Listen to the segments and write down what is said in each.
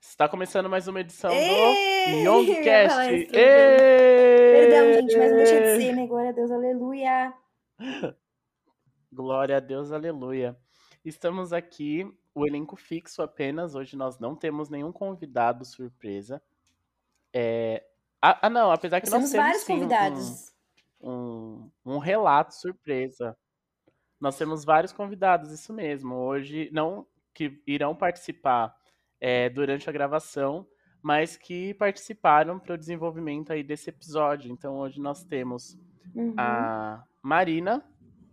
Está começando mais uma edição do Ei! Youngcast. Palestra, Perdão, gente, mas não deixa de ser, né? Glória a Deus, aleluia. Glória a Deus, aleluia. Estamos aqui, o elenco fixo apenas. Hoje nós não temos nenhum convidado surpresa. É... Ah, ah, não, apesar que Nós nós temos vários sim convidados. um, um relato surpresa. Nós temos vários convidados, isso mesmo. Hoje, não que irão participar é, durante a gravação, mas que participaram para o desenvolvimento aí desse episódio. Então, hoje nós temos Uhum. a Marina,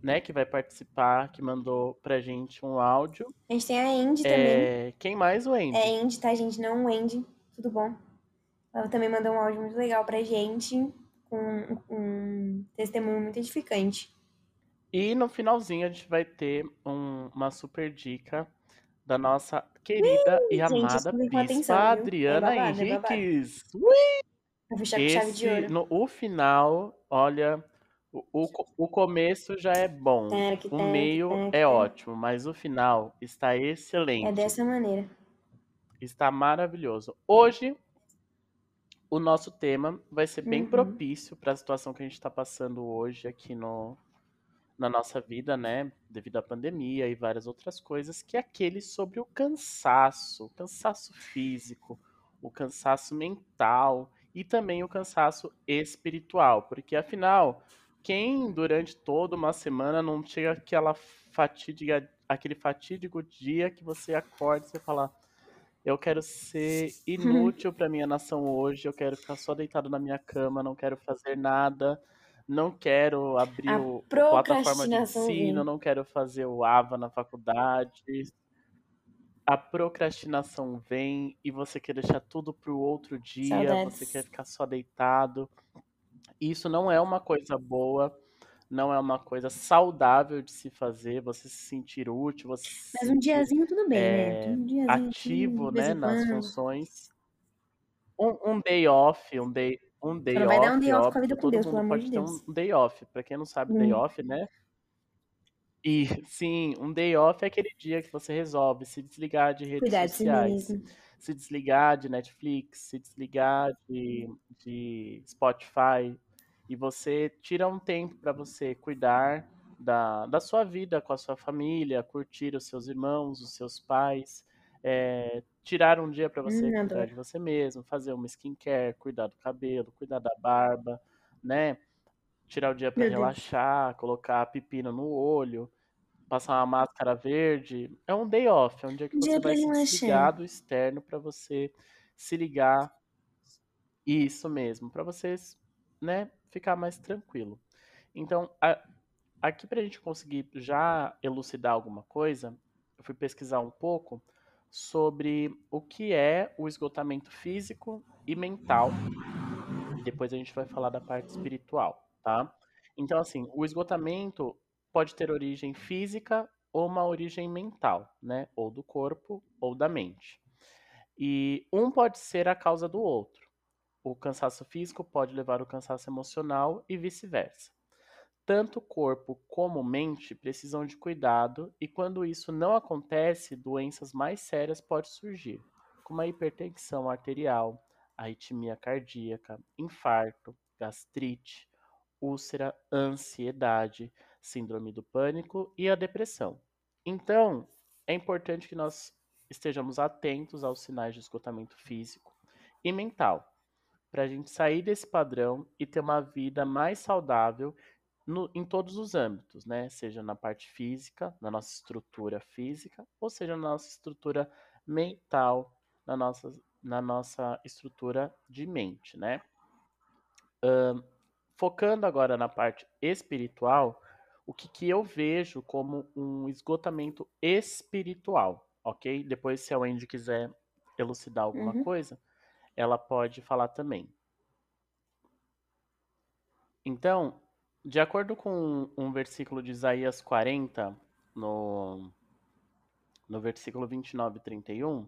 né, que vai participar, que mandou pra gente um áudio. A gente tem a Andy também. É, quem mais? O Andy. É Andy, tá, gente? Não o Andy. Tudo bom? Ela também mandou um áudio muito legal pra gente, com um testemunho muito edificante. E no finalzinho a gente vai ter um- uma super dica da nossa querida e gente, amada escutem com bispa atenção, viu? Adriana É babado, é. Henriques. Pra fechar com chave de Esse, ouro. no, o final, olha, o, o, o começo já é bom, o meio é ótimo, mas o final está É excelente. dessa maneira. Está maravilhoso. Hoje, o nosso tema vai ser bem Uhum. propício para a situação que a gente está passando hoje aqui no, na nossa vida, né? Devido à pandemia e várias outras coisas, que é aquele sobre o cansaço, o cansaço físico, o cansaço mental e também o cansaço espiritual. Porque, afinal, quem durante toda uma semana não chega aquela fatídica, aquele fatídico dia que você acorda e você fala. Eu quero ser inútil para minha nação hoje. Eu quero ficar só deitado na minha cama. Não quero fazer nada. Não quero abrir A o, plataforma de ensino. Não quero fazer o AVA na faculdade. A procrastinação vem e você quer deixar tudo para o outro dia. Você quer Saudades. ficar só deitado. Isso não é uma coisa boa. Não é uma coisa saudável de se fazer. Você se sentir útil. Você se Mas um diazinho tudo bem, né? é, Um diazinho assim, ativo, de né, nas funções. Um, um day off, um day, um day não vai dar um off, day off com a vida com Deus, pelo amor pode de ter Deus. um day off. Pra quem não sabe, day Hum. off, né? E sim, um day off é aquele dia que você resolve se desligar de redes Cuidar de si sociais, mesmo. se desligar de Netflix, se desligar de, de Spotify, e você tira um tempo para você cuidar da, da sua vida com a sua família, curtir os seus irmãos, os seus pais, é, tirar um dia para você Hum, cuidar de você mesmo, fazer uma skincare, cuidar do cabelo, cuidar da barba, né? Tirar o dia para Meu Deus. relaxar, colocar pepino no olho, passar uma máscara verde. É um day off, é um dia que você dia vai se desligar relaxar. do externo para você se ligar isso mesmo, para vocês, né, ficar mais tranquilo. Então, a- aqui para a gente conseguir já elucidar alguma coisa, eu fui pesquisar um pouco sobre o que é o esgotamento físico e mental. Depois a gente vai falar da parte espiritual, tá? Então, assim, o esgotamento pode ter origem física ou uma origem mental, né? Ou do corpo ou da mente. E um pode ser a causa do outro. O cansaço físico pode levar ao cansaço emocional e vice-versa. Tanto corpo como mente precisam de cuidado e quando isso não acontece, doenças mais sérias podem surgir, como a hipertensão arterial, arritmia cardíaca, infarto, gastrite, úlcera, ansiedade, síndrome do pânico e a depressão. Então, é importante que nós estejamos atentos aos sinais de esgotamento físico e mental, para a gente sair desse padrão e ter uma vida mais saudável no- em todos os âmbitos, né? Seja na parte física, na nossa estrutura física, ou seja na nossa estrutura mental, na nossa, na nossa estrutura de mente, né? Focando agora na parte espiritual, o que, que eu vejo como um esgotamento espiritual, ok? Depois, se a Wendy quiser elucidar alguma Uhum. coisa, ela pode falar também. Então, de acordo com um versículo de Isaías 40, no, no versículo 29 e 31,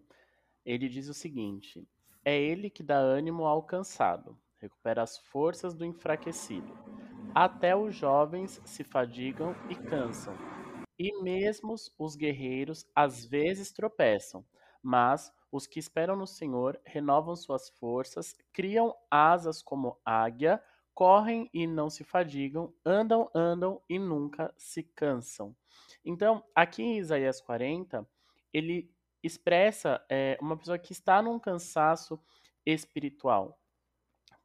ele diz o seguinte: É ele que dá ânimo ao cansado, recupera as forças do enfraquecido, até os jovens se fadigam e cansam, e mesmo os guerreiros às vezes tropeçam, mas os que esperam no Senhor renovam suas forças, criam asas como águia, correm e não se fadigam, andam, andam e nunca se cansam. Então, aqui em Isaías 40, ele expressa é, uma pessoa que está num cansaço espiritual.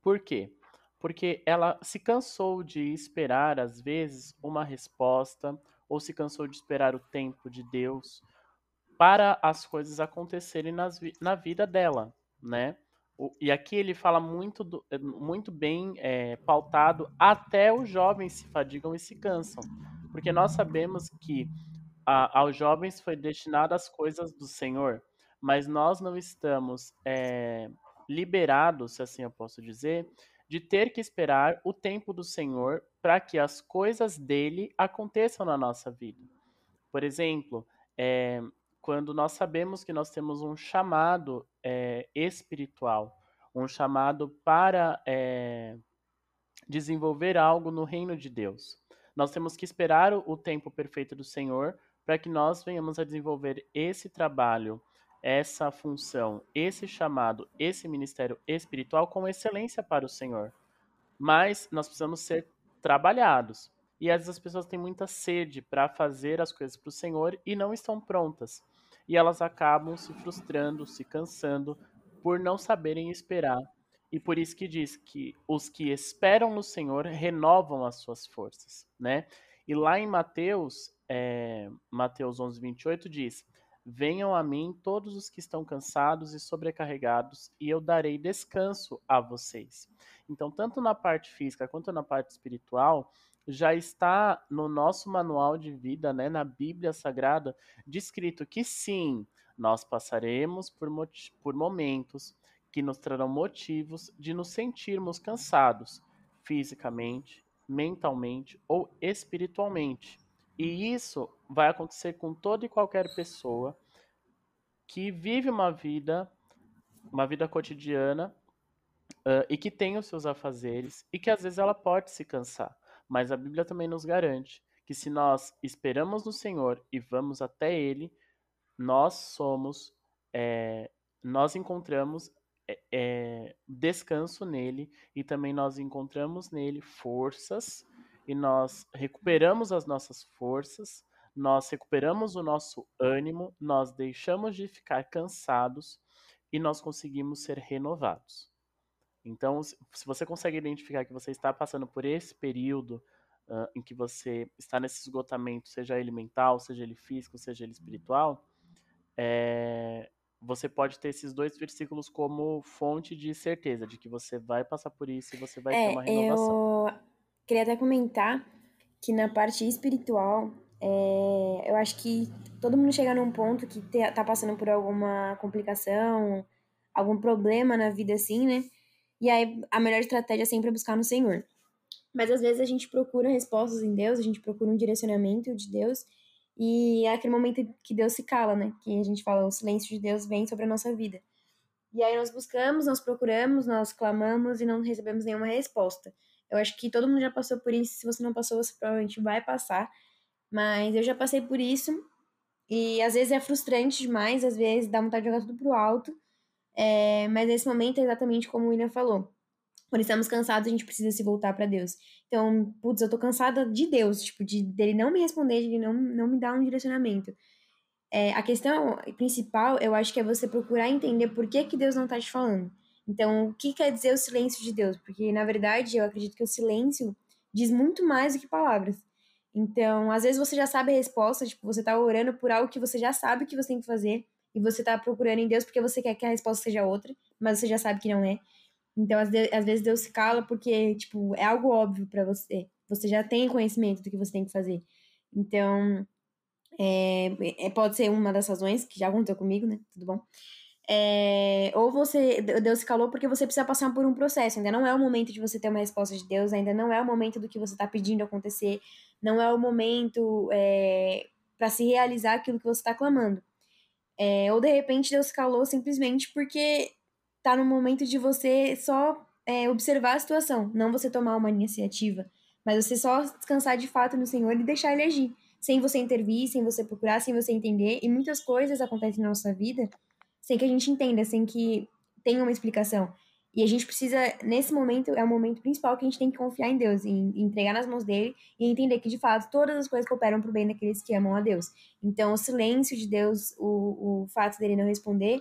Por quê? Porque ela se cansou de esperar, às vezes, uma resposta, ou se cansou de esperar o tempo de Deus para as coisas acontecerem nas, na vida dela, né? O, e aqui ele fala muito, do, eh, muito bem é, pautado, até os jovens se fadigam e se cansam. Porque nós sabemos que a, aos jovens foi destinado as coisas do Senhor, mas nós não estamos é, liberados, se assim eu posso dizer, de ter que esperar o tempo do Senhor para que as coisas dele aconteçam na nossa vida. Por exemplo, é, quando nós sabemos que nós temos um chamado é, espiritual, um chamado para é, desenvolver algo no reino de Deus. Nós temos que esperar o tempo perfeito do Senhor para que nós venhamos a desenvolver esse trabalho, essa função, esse chamado, esse ministério espiritual com excelência para o Senhor. Mas nós precisamos ser trabalhados. E às vezes as pessoas têm muita sede para fazer as coisas para o Senhor e não estão prontas e elas acabam se frustrando, se cansando por não saberem esperar. E por isso que diz que os que esperam no Senhor renovam as suas forças, né? E lá em Mateus, é, Mateus 11, 28 diz: Venham a mim todos os que estão cansados e sobrecarregados, e eu darei descanso a vocês. Então, tanto na parte física quanto na parte espiritual, já está no nosso manual de vida, né, na Bíblia Sagrada, descrito que sim, nós passaremos por, por momentos que nos trarão motivos de nos sentirmos cansados, fisicamente, mentalmente ou espiritualmente. E isso vai acontecer com toda e qualquer pessoa que vive uma vida, uma vida cotidiana uh, e que tem os seus afazeres e que às vezes ela pode se cansar. Mas a Bíblia também nos garante que se nós esperamos no Senhor e vamos até Ele, nós somos, é, nós encontramos é, é, descanso nele e também nós encontramos nele forças e nós recuperamos as nossas forças, nós recuperamos o nosso ânimo, nós deixamos de ficar cansados e nós conseguimos ser renovados. Então, se você consegue identificar que você está passando por esse período uh, em que você está nesse esgotamento, seja ele mental, seja ele físico, seja ele espiritual, é, você pode ter esses dois versículos como fonte de certeza de que você vai passar por isso e você vai é, ter uma renovação. Eu queria até comentar que na parte espiritual, é, eu acho que todo mundo chega num ponto que te, tá passando por alguma complicação, algum problema na vida assim, né? E aí a melhor estratégia é sempre buscar no Senhor. Mas às vezes a gente procura respostas em Deus, a gente procura um direcionamento de Deus, e é aquele momento que Deus se cala, né? Que a gente fala, o silêncio de Deus vem sobre a nossa vida. E aí nós buscamos, nós procuramos, nós clamamos e não recebemos nenhuma resposta. Eu acho que todo mundo já passou por isso. Se você não passou, você provavelmente vai passar. Mas eu já passei por isso. E às vezes é frustrante demais, às vezes dá vontade de jogar tudo pro alto. É, mas nesse momento é exatamente como o William falou. Quando estamos cansados, a gente precisa se voltar para Deus. Então, putz, eu tô cansada de Deus, tipo, de dele não me responder, de ele não, não me dar um direcionamento. É, a questão principal, eu acho que é você procurar entender por que, que Deus não tá te falando. Então, o que quer dizer o silêncio de Deus? Porque, na verdade, eu acredito que o silêncio diz muito mais do que palavras. Então, às vezes você já sabe a resposta, tipo, você tá orando por algo que você já sabe que você tem que fazer, e você tá procurando em Deus porque você quer que a resposta seja outra, mas você já sabe que não é. Então, às, de, às vezes Deus se cala porque, tipo, é algo óbvio para você. Você já tem conhecimento do que você tem que fazer. Então, é, é, pode ser uma das razões, que já aconteceu comigo, né? Tudo bom? É, ou você, Deus se calou porque você precisa passar por um processo. Ainda não é o momento de você ter uma resposta de Deus, ainda não é o momento do que você está pedindo acontecer, não é o momento é, para se realizar aquilo que você está clamando. É, ou de repente Deus calou simplesmente porque tá no momento de você só é, observar a situação, não você tomar uma iniciativa mas você só descansar de fato no Senhor e deixar Ele agir, sem você intervir, sem você procurar, sem você entender. E muitas coisas acontecem na nossa vida sem que a gente entenda, sem que tenha uma explicação. E a gente precisa, nesse momento, é o momento principal que a gente tem que confiar em Deus, em, entregar nas mãos dele e entender que, de fato, todas as coisas cooperam para o bem daqueles que amam a Deus. Então, o silêncio de Deus, o, o fato dele não responder,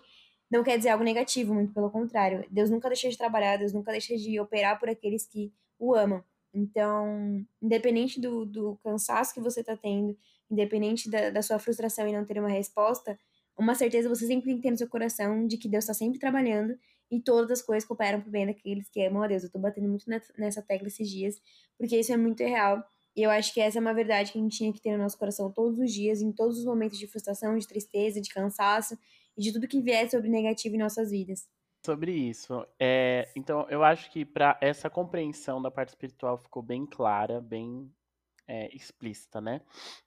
não quer dizer algo negativo, muito pelo contrário. Deus nunca deixa de trabalhar, Deus nunca deixa de operar por aqueles que o amam. Então, independente do, do cansaço que você está tendo, independente da, da sua frustração em não ter uma resposta, uma certeza você sempre tem que ter no seu coração de que Deus está sempre trabalhando e todas as coisas cooperam pro bem daqueles que amam a Deus. Eu tô batendo muito nessa tecla esses dias, porque isso é muito real. E eu acho que essa é uma verdade que a gente tinha que ter no nosso coração todos os dias, em todos os momentos de frustração, de tristeza, de cansaço e de tudo que vier sobre negativo em nossas vidas. Sobre isso, é, então eu acho que para essa compreensão da parte espiritual ficou bem clara, bem é, explícita, né?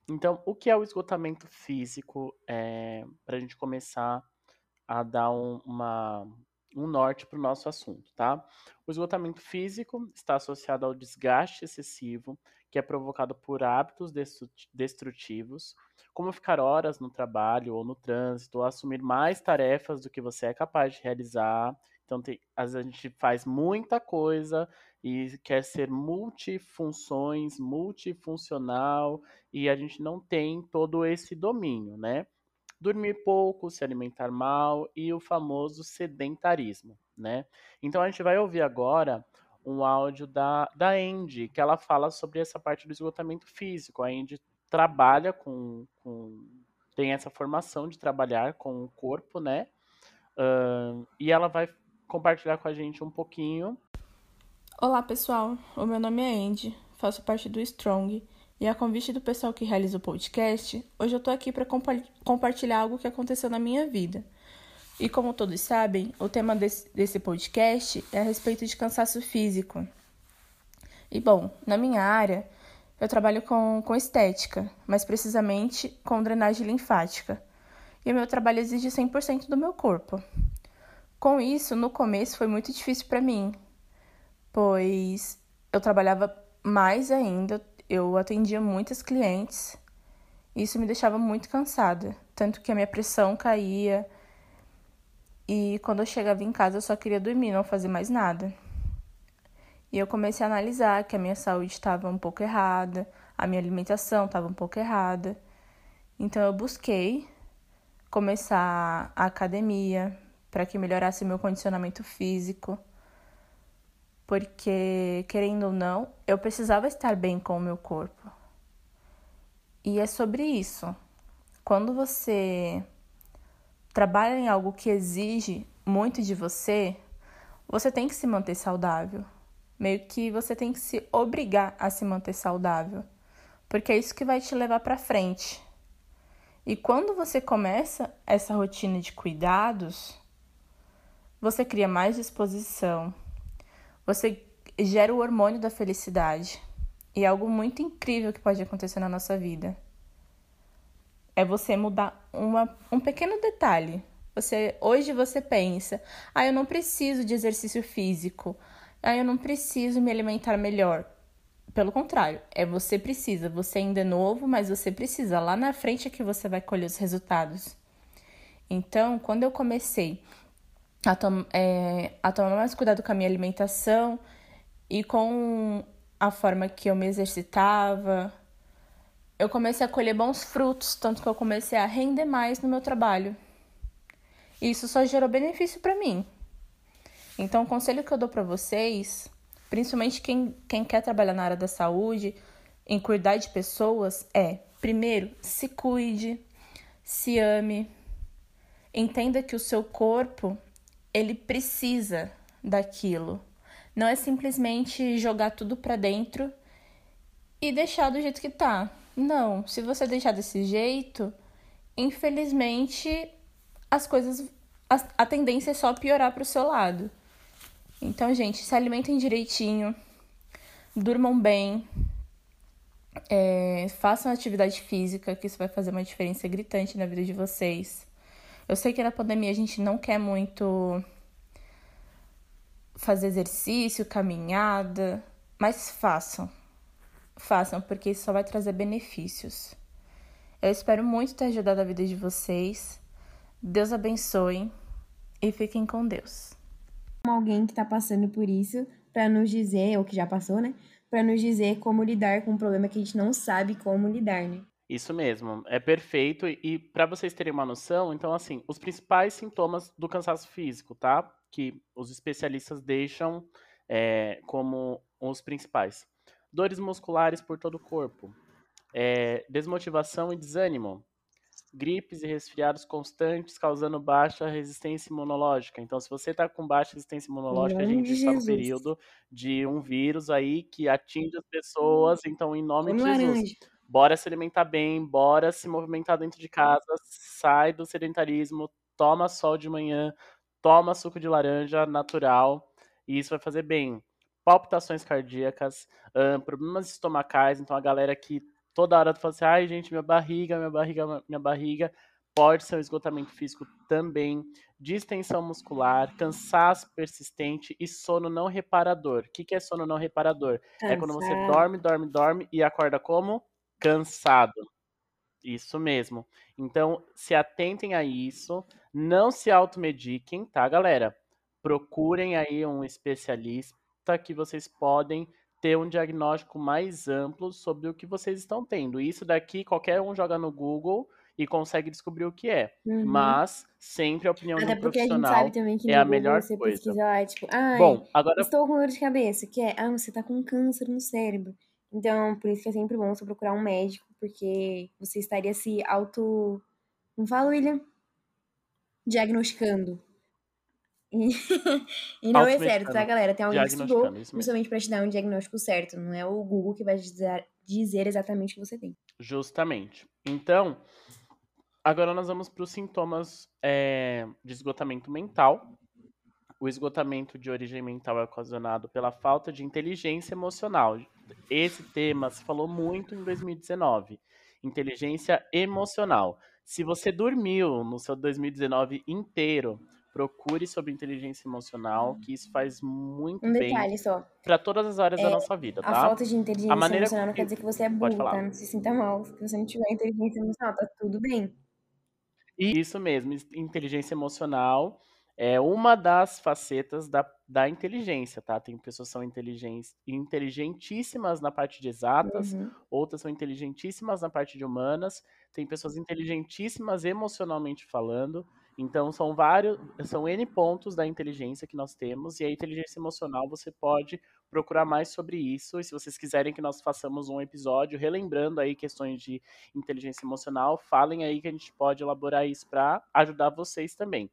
Então, o que é o esgotamento físico? É, para a gente começar a dar um, uma, um norte para o nosso assunto, tá? O esgotamento físico está associado ao desgaste excessivo que é provocado por hábitos destrutivos, como ficar horas no trabalho ou no trânsito, ou assumir mais tarefas do que você é capaz de realizar. Então, tem, às vezes a gente faz muita coisa e quer ser multifunções, multifuncional, e a gente não tem todo esse domínio, né? Dormir pouco, se alimentar mal e o famoso sedentarismo, né? Então a gente vai ouvir agora um áudio da, da Andy, que ela fala sobre essa parte do esgotamento físico. A Andy trabalha com, com tem essa formação de trabalhar com o corpo, né? Uh, e ela vai compartilhar com a gente um pouquinho. Olá, pessoal. O meu nome é Andy, faço parte do Strong e a convite do pessoal que realiza o podcast, hoje eu tô aqui para compa compartilhar algo que aconteceu na minha vida. E como todos sabem, o tema desse, desse podcast é a respeito de cansaço físico. E bom, na minha área, eu trabalho com, com estética, mais precisamente com drenagem linfática. E o meu trabalho exige 100% do meu corpo. Com isso, no começo foi muito difícil para mim, pois eu trabalhava mais ainda, eu atendia muitas clientes. Isso me deixava muito cansada, tanto que a minha pressão caía. E quando eu chegava em casa, eu só queria dormir, não fazer mais nada. E eu comecei a analisar que a minha saúde estava um pouco errada, a minha alimentação estava um pouco errada. Então eu busquei começar a academia para que melhorasse meu condicionamento físico porque, querendo ou não, eu precisava estar bem com o meu corpo. E é sobre isso. Quando você trabalha em algo que exige muito de você, você tem que se manter saudável. Meio que você tem que se obrigar a se manter saudável, porque é isso que vai te levar para frente. E quando você começa essa rotina de cuidados, você cria mais disposição, você gera o hormônio da felicidade. E é algo muito incrível que pode acontecer na nossa vida. É você mudar uma, um pequeno detalhe. Você hoje você pensa: "Ah, eu não preciso de exercício físico. Ah, eu não preciso me alimentar melhor". Pelo contrário, é você precisa. Você ainda é novo, mas você precisa. Lá na frente é que você vai colher os resultados. Então, quando eu comecei a, tom é, a tomar mais cuidado com a minha alimentação e com a forma que eu me exercitava. Eu comecei a colher bons frutos, tanto que eu comecei a render mais no meu trabalho. E isso só gerou benefício para mim. Então, o conselho que eu dou para vocês, principalmente quem, quem quer trabalhar na área da saúde, em cuidar de pessoas, é: primeiro, se cuide, se ame, entenda que o seu corpo ele precisa daquilo. Não é simplesmente jogar tudo para dentro e deixar do jeito que tá. Não, se você deixar desse jeito, infelizmente as coisas a, a tendência é só piorar para o seu lado. Então, gente, se alimentem direitinho, durmam bem, é, façam atividade física, que isso vai fazer uma diferença gritante na vida de vocês. Eu sei que na pandemia a gente não quer muito fazer exercício, caminhada, mas façam. façam, porque isso só vai trazer benefícios. Eu espero muito ter ajudado a vida de vocês. Deus abençoe e fiquem com Deus. Alguém que está passando por isso para nos dizer, ou que já passou, né? Para nos dizer como lidar com um problema que a gente não sabe como lidar, né? Isso mesmo, é perfeito. E para vocês terem uma noção, então, assim, os principais sintomas do cansaço físico, tá? Que os especialistas deixam é, como os principais: dores musculares por todo o corpo, é, desmotivação e desânimo, gripes e resfriados constantes causando baixa resistência imunológica. Então, se você está com baixa resistência imunológica, a gente está no período de um vírus aí que atinge as pessoas. Então, em nome de Jesus. Laranja bora se alimentar bem, bora se movimentar dentro de casa, sai do sedentarismo, toma sol de manhã, toma suco de laranja natural, e isso vai fazer bem. Palpitações cardíacas, problemas estomacais, então a galera que toda hora fala assim, ai gente, minha barriga, minha barriga, minha barriga, pode ser um esgotamento físico também, distensão muscular, cansaço persistente e sono não reparador. O que, que é sono não reparador? É quando você dorme, dorme, dorme e acorda como? Cansado. Isso mesmo. Então, se atentem a isso, não se automediquem, tá, galera? Procurem aí um especialista que vocês podem ter um diagnóstico mais amplo sobre o que vocês estão tendo. Isso daqui qualquer um joga no Google e consegue descobrir o que é. Uhum. Mas sempre a opinião Até do profissional a gente sabe também que é a melhor você coisa. Pesquisa lá, tipo, Bom, agora estou com dor de cabeça, que é, ah, você tá com câncer no cérebro. Então, por isso que é sempre bom você procurar um médico, porque você estaria se auto. Não fala, William? Diagnosticando. E, e não é certo, tá, galera? Tem alguém que estudou justamente para te dar um diagnóstico certo. Não é o Google que vai dizer, dizer exatamente o que você tem. Justamente. Então, agora nós vamos para os sintomas é, de esgotamento mental. O esgotamento de origem mental é ocasionado pela falta de inteligência emocional, esse tema se falou muito em 2019. Inteligência emocional. Se você dormiu no seu 2019 inteiro, procure sobre inteligência emocional, que isso faz muito um bem para todas as áreas é, da nossa vida, tá? A falta de inteligência emocional não quer dizer que você é burro, tá? Não se sinta mal. Se você não tiver inteligência emocional, tá tudo bem. Isso mesmo, inteligência emocional é uma das facetas da, da inteligência, tá? Tem pessoas que são inteligentíssimas na parte de exatas, uhum. outras são inteligentíssimas na parte de humanas, tem pessoas inteligentíssimas emocionalmente falando. Então são vários, são N pontos da inteligência que nós temos, e a inteligência emocional você pode procurar mais sobre isso. E se vocês quiserem que nós façamos um episódio relembrando aí questões de inteligência emocional, falem aí que a gente pode elaborar isso para ajudar vocês também.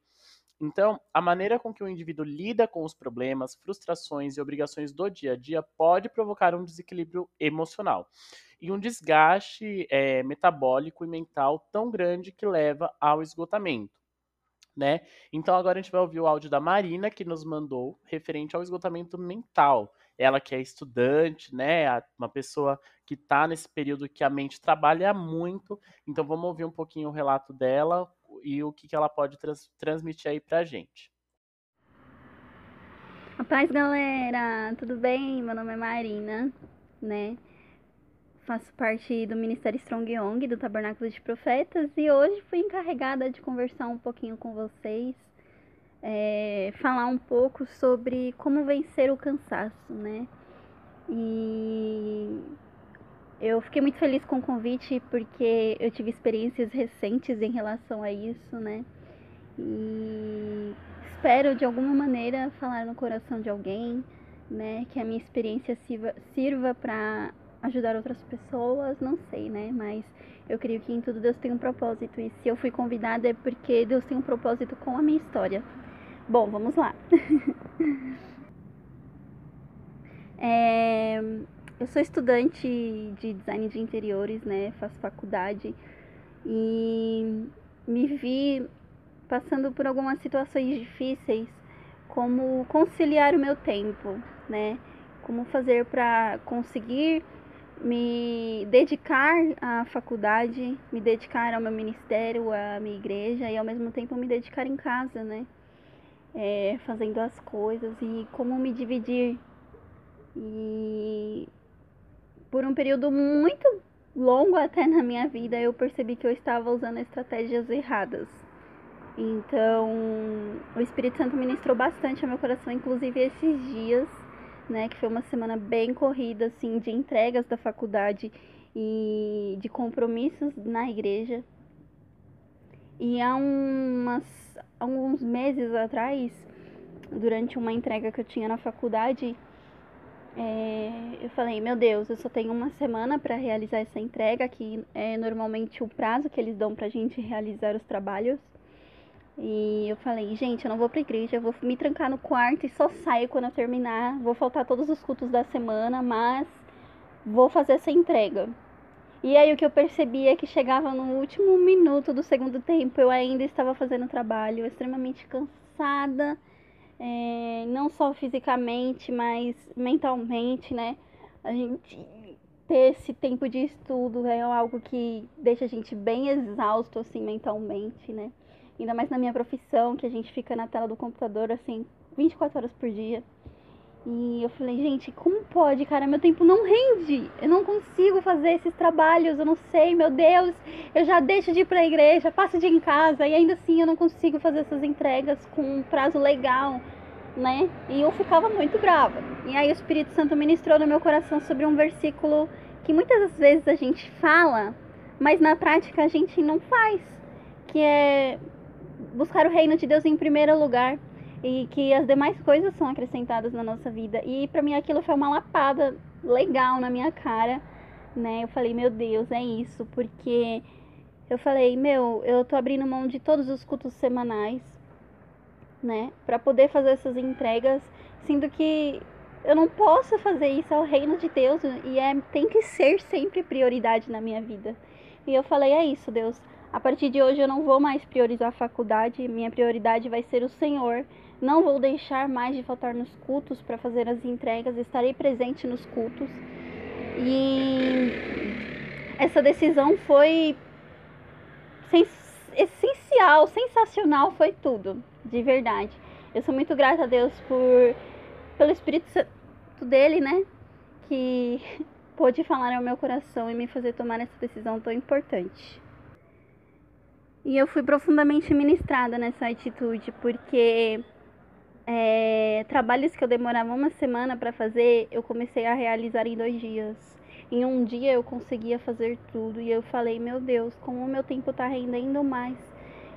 Então, a maneira com que o indivíduo lida com os problemas, frustrações e obrigações do dia a dia pode provocar um desequilíbrio emocional e um desgaste é, metabólico e mental tão grande que leva ao esgotamento. Né? Então agora a gente vai ouvir o áudio da Marina que nos mandou referente ao esgotamento mental. Ela que é estudante, né, uma pessoa que está nesse período que a mente trabalha muito. Então vamos ouvir um pouquinho o relato dela, e o que, que ela pode trans transmitir aí pra gente. A paz, galera! Tudo bem? Meu nome é Marina, né? Faço parte do Ministério Strong Young, do Tabernáculo de Profetas, e hoje fui encarregada de conversar um pouquinho com vocês, é, falar um pouco sobre como vencer o cansaço, né? E eu fiquei muito feliz com o convite porque eu tive experiências recentes em relação a isso, né? E espero de alguma maneira falar no coração de alguém, né? Que a minha experiência sirva, sirva para ajudar outras pessoas, não sei, né? Mas eu creio que em tudo Deus tem um propósito e se eu fui convidada é porque Deus tem um propósito com a minha história. Bom, vamos lá. é, eu sou estudante de design de interiores, né? Faço faculdade e me vi passando por algumas situações difíceis, como conciliar o meu tempo, né? Como fazer para conseguir me dedicar à faculdade, me dedicar ao meu ministério, à minha igreja e ao mesmo tempo me dedicar em casa, né? É, fazendo as coisas e como me dividir. E por um período muito longo até na minha vida, eu percebi que eu estava usando estratégias erradas. Então, o Espírito Santo ministrou bastante ao meu coração, inclusive esses dias, né, que foi uma semana bem corrida, assim, de entregas da faculdade e de compromissos na igreja. E há umas, alguns meses atrás, durante uma entrega que eu tinha na faculdade, é, eu falei, meu Deus, eu só tenho uma semana para realizar essa entrega, que é normalmente o prazo que eles dão pra gente realizar os trabalhos. E eu falei, gente, eu não vou pra igreja, eu vou me trancar no quarto e só saio quando eu terminar. Vou faltar todos os cultos da semana, mas vou fazer essa entrega. E aí o que eu percebi é que chegava no último minuto do segundo tempo, eu ainda estava fazendo trabalho, extremamente cansada, é, não só fisicamente, mas mentalmente, né? A gente ter esse tempo de estudo é algo que deixa a gente bem exausto, assim, mentalmente, né? Ainda mais na minha profissão, que a gente fica na tela do computador, assim, 24 horas por dia. E eu falei, gente, como pode, cara? Meu tempo não rende. Eu não consigo fazer esses trabalhos, eu não sei, meu Deus. Eu já deixo de ir pra igreja, passo de em casa e ainda assim eu não consigo fazer essas entregas com um prazo legal, né? E eu ficava muito brava. E aí o Espírito Santo ministrou no meu coração sobre um versículo que muitas vezes a gente fala, mas na prática a gente não faz, que é buscar o reino de Deus em primeiro lugar e que as demais coisas são acrescentadas na nossa vida. E para mim aquilo foi uma lapada legal na minha cara, né? Eu falei, meu Deus, é isso, porque eu falei, meu, eu tô abrindo mão de todos os cultos semanais, né, para poder fazer essas entregas, sendo que eu não posso fazer isso ao reino de Deus e é tem que ser sempre prioridade na minha vida. E eu falei, é isso, Deus. A partir de hoje eu não vou mais priorizar a faculdade, minha prioridade vai ser o Senhor. Não vou deixar mais de faltar nos cultos para fazer as entregas, estarei presente nos cultos. E essa decisão foi essencial, sensacional, foi tudo, de verdade. Eu sou muito grata a Deus por pelo Espírito Santo dele, né, que pôde falar ao meu coração e me fazer tomar essa decisão tão importante. E eu fui profundamente ministrada nessa atitude, porque é, trabalhos que eu demorava uma semana para fazer, eu comecei a realizar em dois dias. Em um dia eu conseguia fazer tudo e eu falei, meu Deus, como o meu tempo está rendendo mais.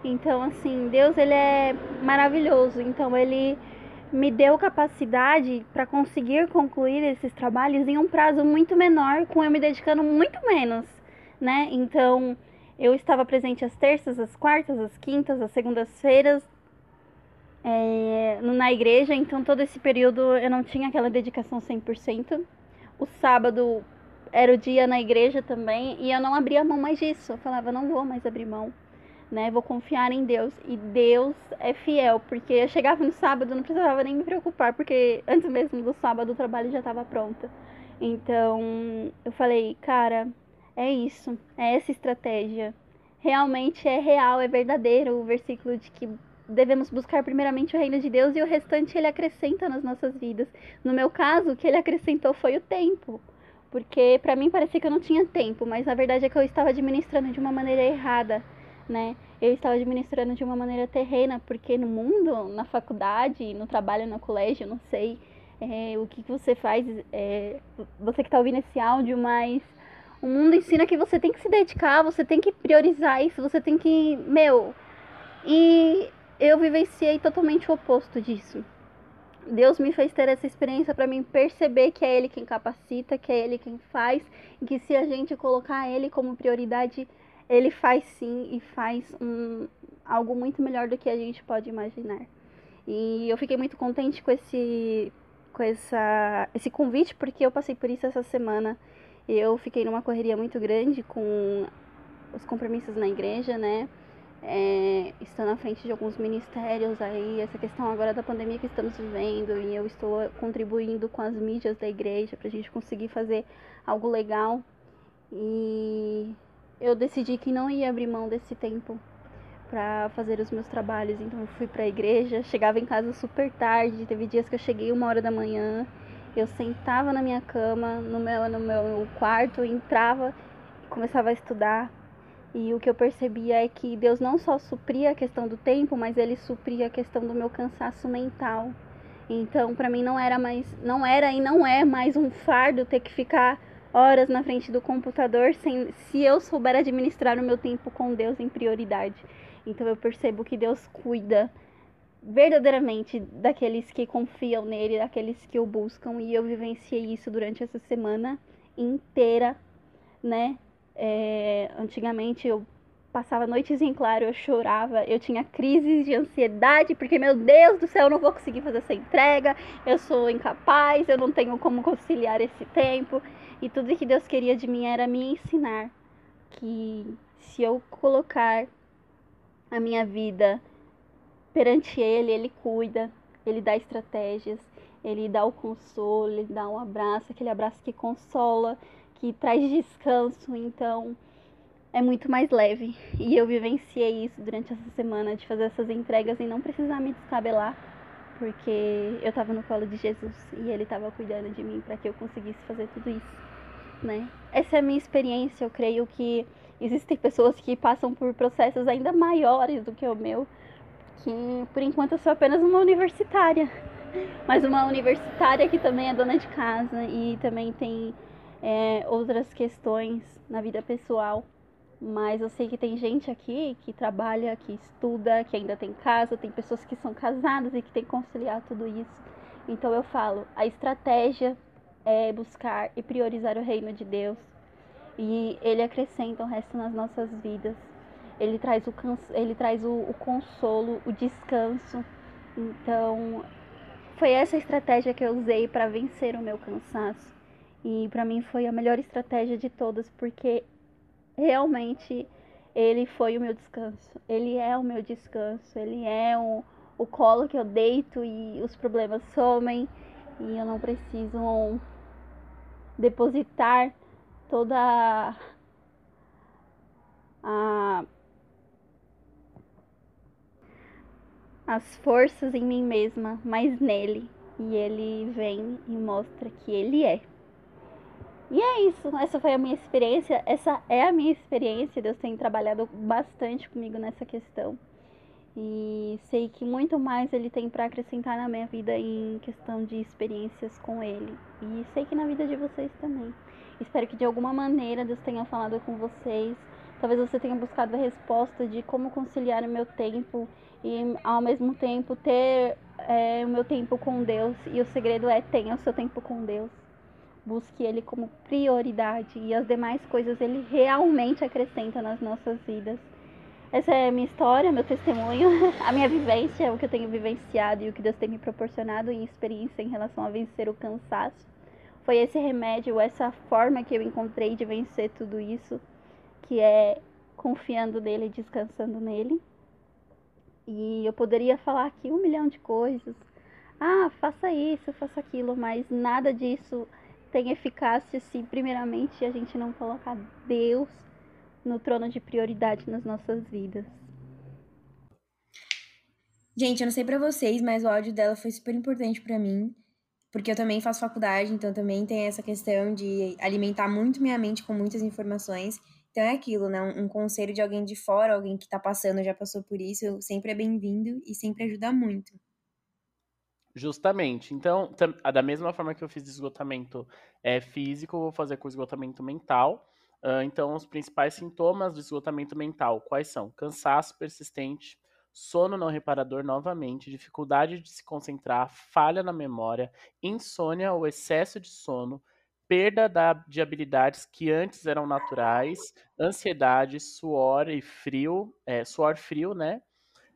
Então, assim, Deus ele é maravilhoso. Então, ele me deu capacidade para conseguir concluir esses trabalhos em um prazo muito menor, com eu me dedicando muito menos, né? Então, eu estava presente às terças, às quartas, às quintas, às segundas-feiras é, na igreja, então todo esse período eu não tinha aquela dedicação 100%. O sábado era o dia na igreja também e eu não abria mão mais disso. Eu falava, não vou mais abrir mão, né? Vou confiar em Deus e Deus é fiel, porque eu chegava no sábado não precisava nem me preocupar, porque antes mesmo do sábado o trabalho já estava pronto. Então, eu falei, cara, é isso, é essa estratégia. Realmente é real, é verdadeiro o versículo de que devemos buscar primeiramente o reino de Deus e o restante ele acrescenta nas nossas vidas. No meu caso, o que ele acrescentou foi o tempo. Porque para mim parecia que eu não tinha tempo, mas a verdade é que eu estava administrando de uma maneira errada, né? Eu estava administrando de uma maneira terrena, porque no mundo, na faculdade, no trabalho, no colégio, não sei é, o que, que você faz, é, você que está ouvindo esse áudio, mas o mundo ensina que você tem que se dedicar, você tem que priorizar isso, você tem que. Meu. E eu vivenciei totalmente o oposto disso. Deus me fez ter essa experiência para mim perceber que é Ele quem capacita, que é Ele quem faz, e que se a gente colocar Ele como prioridade, Ele faz sim e faz um, algo muito melhor do que a gente pode imaginar. E eu fiquei muito contente com esse, com essa, esse convite, porque eu passei por isso essa semana eu fiquei numa correria muito grande com os compromissos na igreja, né? É, estou na frente de alguns ministérios aí, essa questão agora da pandemia que estamos vivendo, e eu estou contribuindo com as mídias da igreja para a gente conseguir fazer algo legal. E eu decidi que não ia abrir mão desse tempo para fazer os meus trabalhos, então eu fui para a igreja, chegava em casa super tarde, teve dias que eu cheguei uma hora da manhã, Eu sentava na minha cama, no meu, no meu quarto, entrava e começava a estudar. E o que eu percebia é que Deus não só supria a questão do tempo, mas ele supria a questão do meu cansaço mental. Então, para mim não era mais, não era e não é mais um fardo ter que ficar horas na frente do computador sem, se eu souber administrar o meu tempo com Deus em prioridade. Então eu percebo que Deus cuida verdadeiramente daqueles que confiam nele, daqueles que o buscam, e eu vivenciei isso durante essa semana inteira, né? É, antigamente eu passava noites em claro, eu chorava, eu tinha crises de ansiedade, porque, meu Deus do céu, eu não vou conseguir fazer essa entrega, eu sou incapaz, eu não tenho como conciliar esse tempo. E tudo que Deus queria de mim era me ensinar que se eu colocar a minha vida perante Ele, Ele cuida, Ele dá estratégias, Ele dá o consolo, Ele dá um abraço, aquele abraço que consola, que traz descanso. Então, é muito mais leve. E eu vivenciei isso durante essa semana de fazer essas entregas e não precisar me descabelar, porque eu estava no colo de Jesus e ele estava cuidando de mim para que eu conseguisse fazer tudo isso, né? Essa é a minha experiência, eu creio que existem pessoas que passam por processos ainda maiores do que o meu, que por enquanto eu sou apenas uma universitária, mas uma universitária que também é dona de casa e também tem é, outras questões na vida pessoal mas eu sei que tem gente aqui que trabalha, que estuda, que ainda tem casa, tem pessoas que são casadas e que tem que conciliar tudo isso. Então eu falo, a estratégia é buscar e priorizar o reino de Deus. E ele acrescenta o resto nas nossas vidas. Ele traz o, ele traz o, o consolo, o descanso. Então, foi essa estratégia que eu usei para vencer o meu cansaço. E para mim foi a melhor estratégia de todas, porque realmente ele foi o meu descanso. Ele é o meu descanso. Ele é o, o colo que eu deito e os problemas somem e eu não preciso depositar toda a, as forças em mim mesma, mas nele. E ele vem e mostra que ele é. E é isso, essa foi a minha experiência, essa é a minha experiência. Deus tem trabalhado bastante comigo nessa questão. E sei que muito mais Ele tem para acrescentar na minha vida em questão de experiências com Ele. E sei que na vida de vocês também. Espero que de alguma maneira Deus tenha falado com vocês. Talvez você tenha buscado a resposta de como conciliar o meu tempo e ao mesmo tempo ter é, o meu tempo com Deus. E o segredo é tenha o seu tempo com Deus busque ele como prioridade e as demais coisas ele realmente acrescenta nas nossas vidas. Essa é a minha história, meu testemunho, a minha vivência, o que eu tenho vivenciado e o que Deus tem me proporcionado em experiência em relação a vencer o cansaço. Foi esse remédio, essa forma que eu encontrei de vencer tudo isso, que é confiando nele descansando nele. E eu poderia falar aqui um milhão de coisas. Ah, faça isso, faça aquilo, mas nada disso tem eficácia se, primeiramente, a gente não colocar Deus no trono de prioridade nas nossas vidas. Gente, eu não sei para vocês, mas o áudio dela foi super importante para mim, porque eu também faço faculdade, então também tem essa questão de alimentar muito minha mente com muitas informações. Então é aquilo, né? Um conselho de alguém de fora, alguém que tá passando, já passou por isso, sempre é bem-vindo e sempre ajuda muito. Justamente. Então, da mesma forma que eu fiz esgotamento é, físico, vou fazer com esgotamento mental. Uh, então, os principais sintomas do esgotamento mental, quais são? Cansaço persistente, sono não reparador novamente, dificuldade de se concentrar, falha na memória, insônia ou excesso de sono, perda da, de habilidades que antes eram naturais, ansiedade, suor e frio, é, suor frio, né?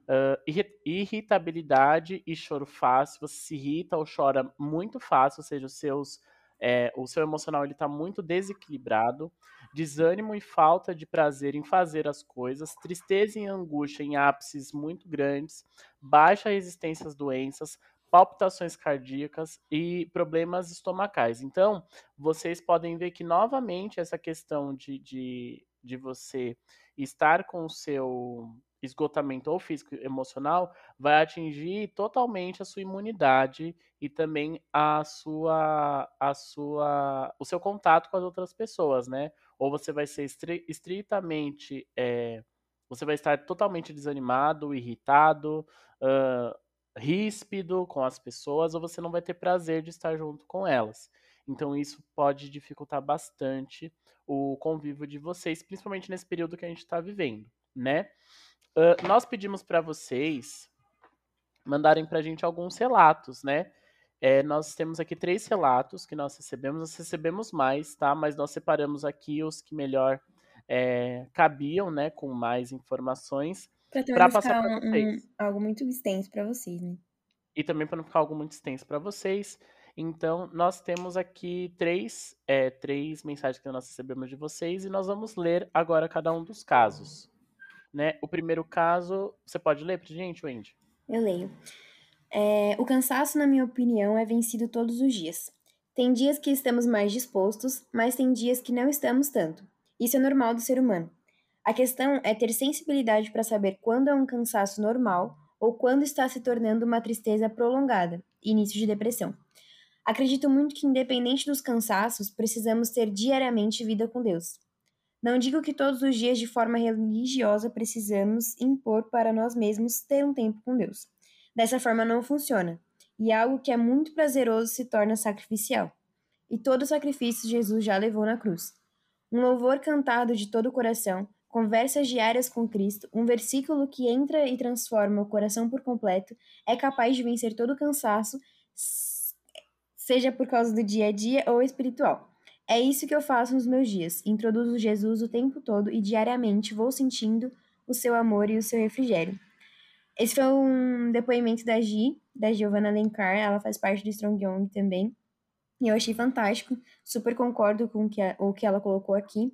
Uh, irritabilidade e choro fácil. Você se irrita ou chora muito fácil, ou seja, os seus, é, o seu emocional está muito desequilibrado. Desânimo e falta de prazer em fazer as coisas. Tristeza e angústia em ápices muito grandes. Baixa resistência às doenças. Palpitações cardíacas e problemas estomacais. Então, vocês podem ver que novamente essa questão de, de, de você estar com o seu esgotamento ou físico emocional, vai atingir totalmente a sua imunidade e também a sua, a sua, o seu contato com as outras pessoas, né? Ou você vai ser estritamente, é, você vai estar totalmente desanimado, irritado, uh, ríspido com as pessoas, ou você não vai ter prazer de estar junto com elas. Então isso pode dificultar bastante o convívio de vocês, principalmente nesse período que a gente está vivendo, né? Uh, nós pedimos para vocês mandarem para a gente alguns relatos, né? É, nós temos aqui três relatos que nós recebemos, nós recebemos mais, tá? Mas nós separamos aqui os que melhor é, cabiam, né? Com mais informações para passar para vocês. Um, algo muito extenso para vocês, né? E também para não ficar algo muito extenso para vocês. Então, nós temos aqui três, é, três mensagens que nós recebemos de vocês e nós vamos ler agora cada um dos casos. Né? O primeiro caso, você pode ler para gente, Wendy? Eu leio. É, o cansaço, na minha opinião, é vencido todos os dias. Tem dias que estamos mais dispostos, mas tem dias que não estamos tanto. Isso é normal do ser humano. A questão é ter sensibilidade para saber quando é um cansaço normal ou quando está se tornando uma tristeza prolongada, início de depressão. Acredito muito que, independente dos cansaços, precisamos ter diariamente vida com Deus. Não digo que todos os dias, de forma religiosa, precisamos impor para nós mesmos ter um tempo com Deus. Dessa forma não funciona, e algo que é muito prazeroso se torna sacrificial. E todo sacrifício Jesus já levou na cruz. Um louvor cantado de todo o coração, conversas diárias com Cristo, um versículo que entra e transforma o coração por completo, é capaz de vencer todo o cansaço seja por causa do dia a dia ou espiritual. É isso que eu faço nos meus dias. Introduzo Jesus o tempo todo e diariamente vou sentindo o seu amor e o seu refrigério. Esse foi um depoimento da Gi, da Giovanna Lencar, ela faz parte do Strong Young também. E eu achei fantástico, super concordo com o que ela colocou aqui.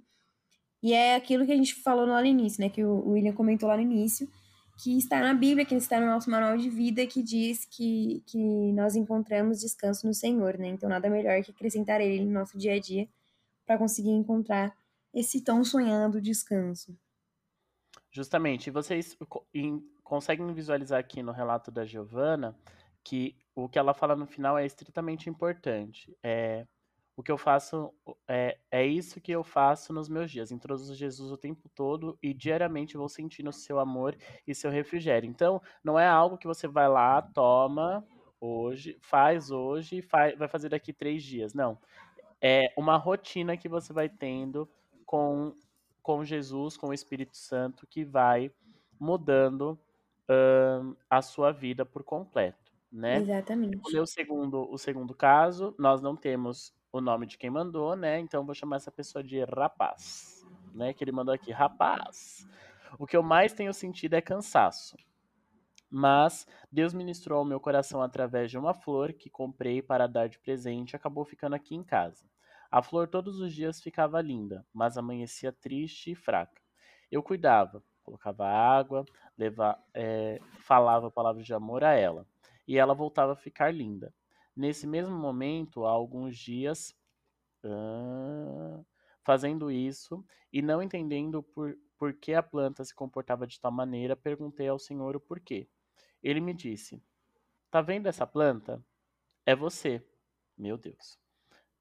E é aquilo que a gente falou lá no início, né? Que o William comentou lá no início, que está na Bíblia, que está no nosso manual de vida, que diz que, que nós encontramos descanso no Senhor, né? Então, nada melhor que acrescentar ele no nosso dia a dia para conseguir encontrar esse tão sonhado descanso. Justamente, vocês conseguem visualizar aqui no relato da Giovana que o que ela fala no final é estritamente importante. É, o que eu faço é, é isso que eu faço nos meus dias. Introduzo Jesus o tempo todo e diariamente vou sentindo o seu amor e seu refrigério. Então, não é algo que você vai lá, toma hoje, faz hoje, faz, vai fazer daqui três dias. Não. É uma rotina que você vai tendo com, com Jesus, com o Espírito Santo, que vai mudando uh, a sua vida por completo. Né? Exatamente. O, segundo, o segundo caso, nós não temos o nome de quem mandou, né? Então vou chamar essa pessoa de rapaz, né? Que ele mandou aqui, rapaz. O que eu mais tenho sentido é cansaço. Mas Deus ministrou ao meu coração através de uma flor que comprei para dar de presente e acabou ficando aqui em casa. A flor todos os dias ficava linda, mas amanhecia triste e fraca. Eu cuidava, colocava água, leva, é, falava palavras de amor a ela, e ela voltava a ficar linda. Nesse mesmo momento, há alguns dias, uh, fazendo isso e não entendendo por, por que a planta se comportava de tal maneira, perguntei ao Senhor o porquê. Ele me disse: Tá vendo essa planta? É você. Meu Deus.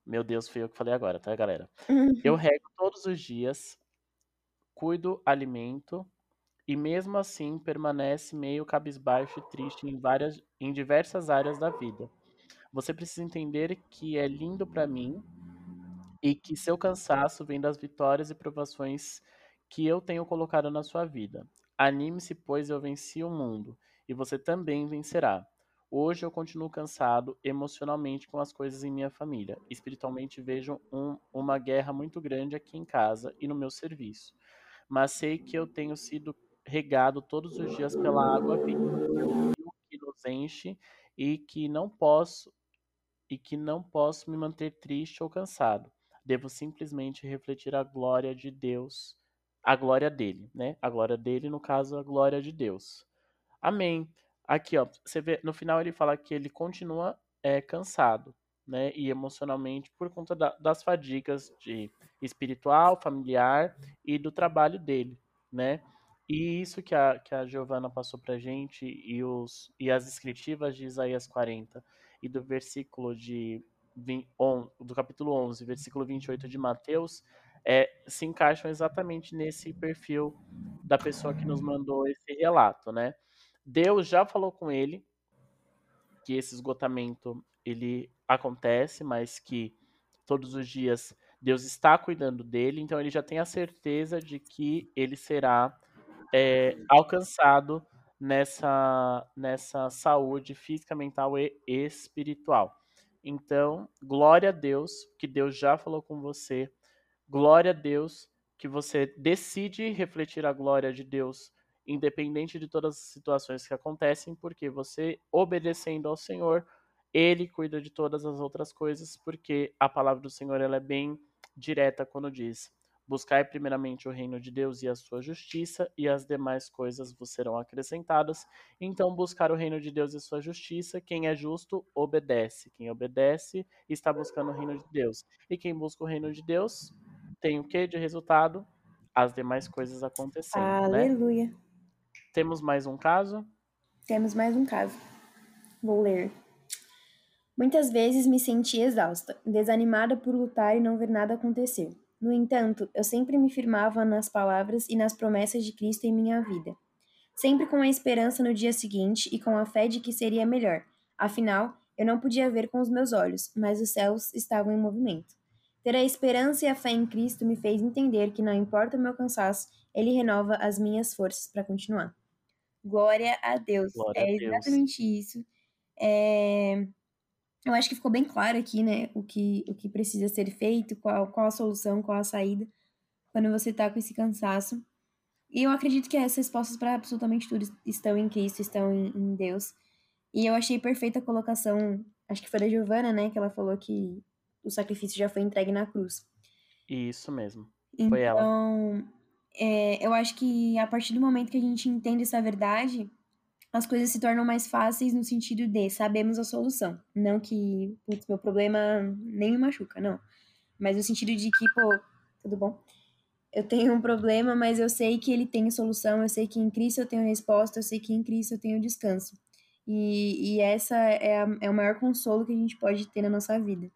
Meu Deus, foi eu que falei agora, tá, galera? Eu rego todos os dias, cuido, alimento, e mesmo assim permanece meio cabisbaixo e triste em, várias, em diversas áreas da vida. Você precisa entender que é lindo para mim e que seu cansaço vem das vitórias e provações que eu tenho colocado na sua vida. Anime-se, pois eu venci o mundo e você também vencerá. Hoje eu continuo cansado emocionalmente com as coisas em minha família. Espiritualmente vejo um, uma guerra muito grande aqui em casa e no meu serviço. Mas sei que eu tenho sido regado todos os dias pela água que nos enche e que não posso e que não posso me manter triste ou cansado. Devo simplesmente refletir a glória de Deus, a glória dele, né? A glória dele, no caso, a glória de Deus. Amém. Aqui, ó, você vê, no final ele fala que ele continua é, cansado, né? E emocionalmente por conta da, das fadigas de espiritual, familiar e do trabalho dele, né? E isso que a, que a Giovana passou pra gente e, os, e as escritivas de Isaías 40 e do versículo de do capítulo 11, versículo 28 de Mateus, é, se encaixam exatamente nesse perfil da pessoa que nos mandou esse relato, né? Deus já falou com ele que esse esgotamento ele acontece, mas que todos os dias Deus está cuidando dele, então ele já tem a certeza de que ele será é, alcançado nessa, nessa saúde física, mental e espiritual. Então, glória a Deus que Deus já falou com você. Glória a Deus que você decide refletir a glória de Deus, independente de todas as situações que acontecem, porque você obedecendo ao Senhor, ele cuida de todas as outras coisas, porque a palavra do Senhor ela é bem direta quando diz: Buscai primeiramente o reino de Deus e a sua justiça, e as demais coisas vos serão acrescentadas. Então, buscar o reino de Deus e a sua justiça, quem é justo, obedece. Quem obedece, está buscando o reino de Deus. E quem busca o reino de Deus, tem o que de resultado? As demais coisas acontecendo. Né? Aleluia. Né? Temos mais um caso? Temos mais um caso. Vou ler. Muitas vezes me senti exausta, desanimada por lutar e não ver nada acontecer. No entanto, eu sempre me firmava nas palavras e nas promessas de Cristo em minha vida. Sempre com a esperança no dia seguinte e com a fé de que seria melhor. Afinal, eu não podia ver com os meus olhos, mas os céus estavam em movimento. Ter a esperança e a fé em Cristo me fez entender que não importa o meu cansaço, Ele renova as minhas forças para continuar. Glória a Deus. Glória é a Deus. exatamente isso. É eu acho que ficou bem claro aqui, né, o que, o que precisa ser feito, qual, qual a solução, qual a saída, quando você tá com esse cansaço. E eu acredito que essas respostas para absolutamente tudo estão em Cristo, estão em, em, Deus. E eu achei perfeita a colocação, acho que foi da Giovana, né, que ela falou que o sacrifício já foi entregue na cruz. Isso mesmo. Então, foi ela. Então, é, eu acho que a partir do momento que a gente entende essa verdade, as coisas se tornam mais fáceis no sentido de sabemos a solução. Não que, putz, meu problema nem me machuca, não. Mas no sentido de que, pô, tudo bom? Eu tenho um problema, mas eu sei que ele tem solução, eu sei que em Cristo eu tenho resposta, eu sei que em Cristo eu tenho descanso. E, e essa é, a, é o maior consolo que a gente pode ter na nossa vida.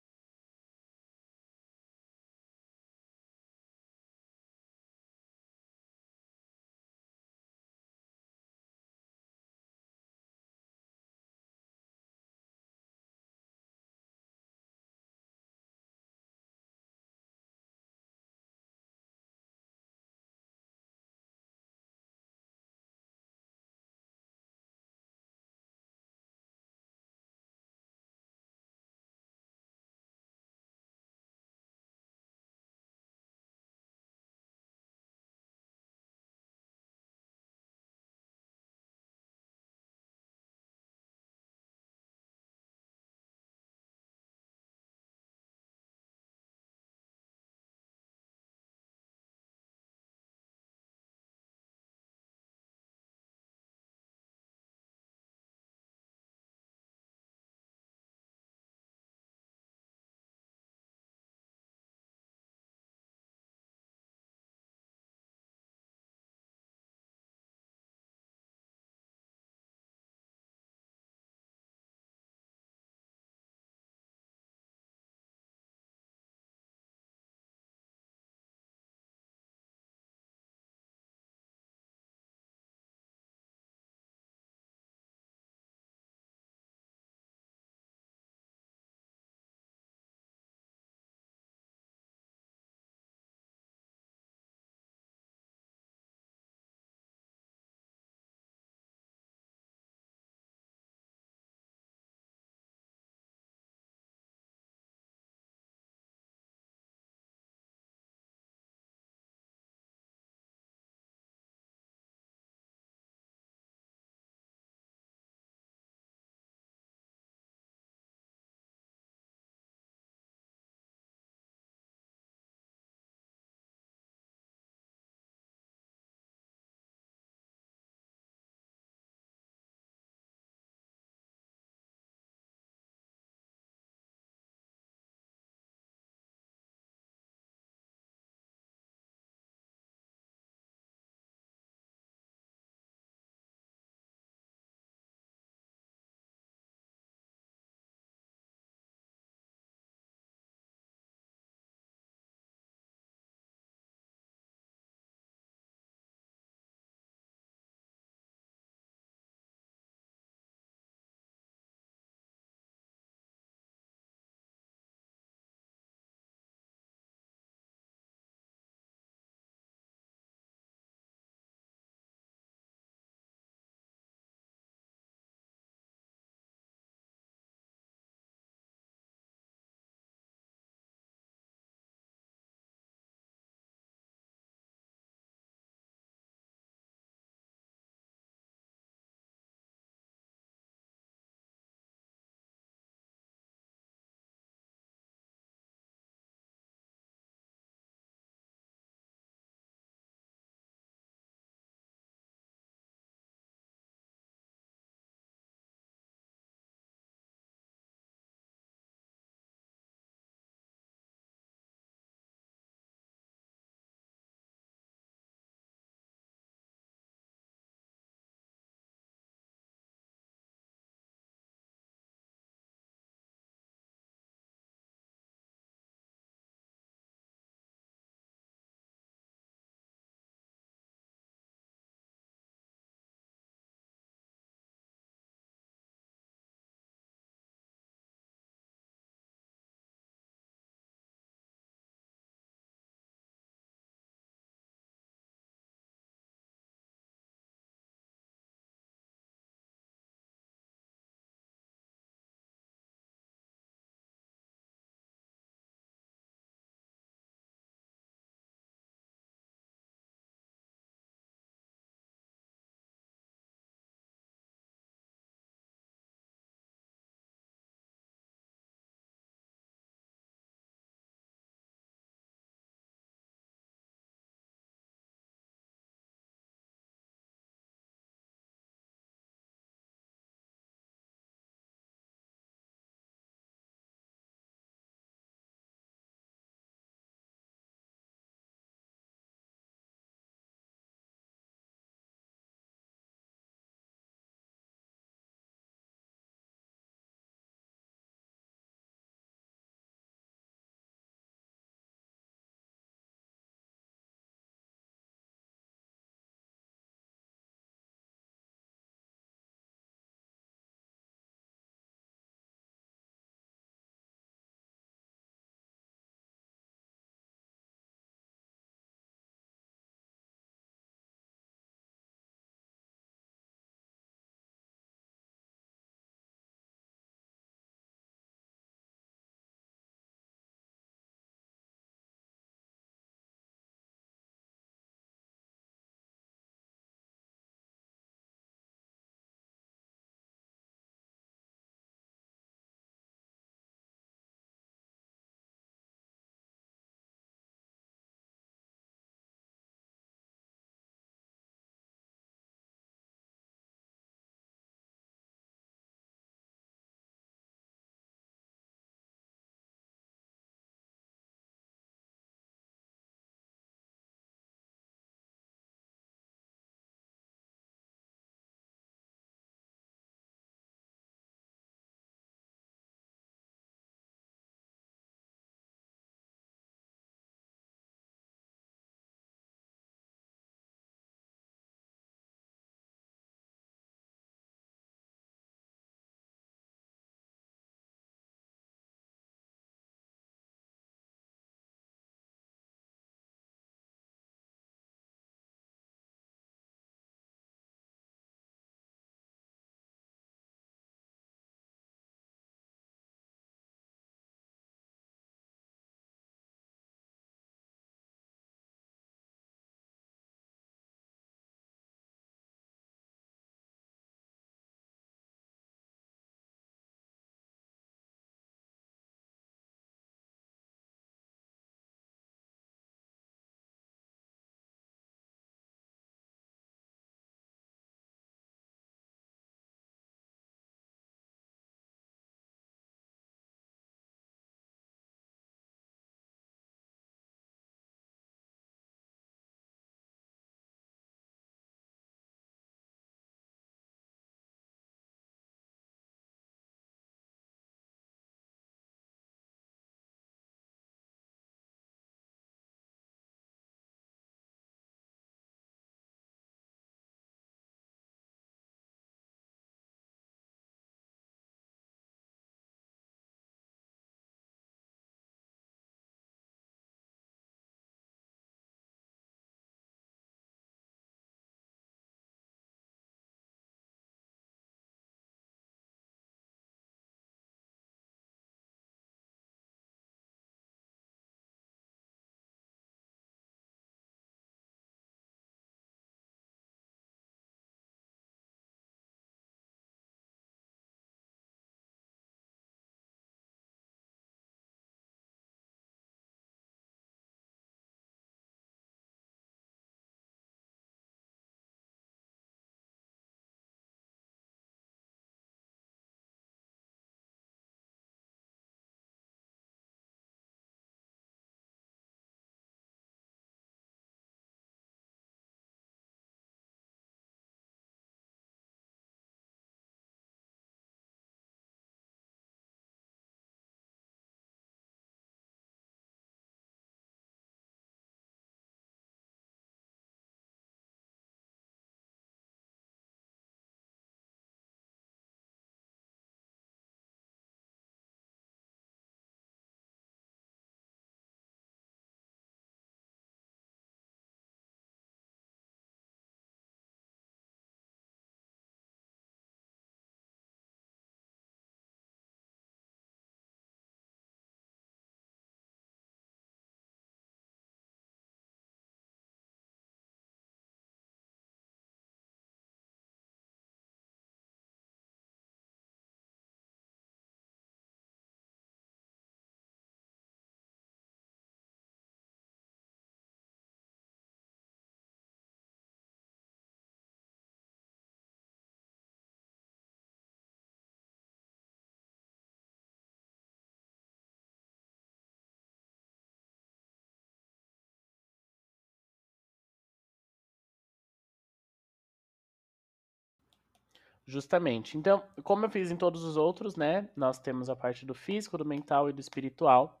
Justamente. Então, como eu fiz em todos os outros, né? Nós temos a parte do físico, do mental e do espiritual.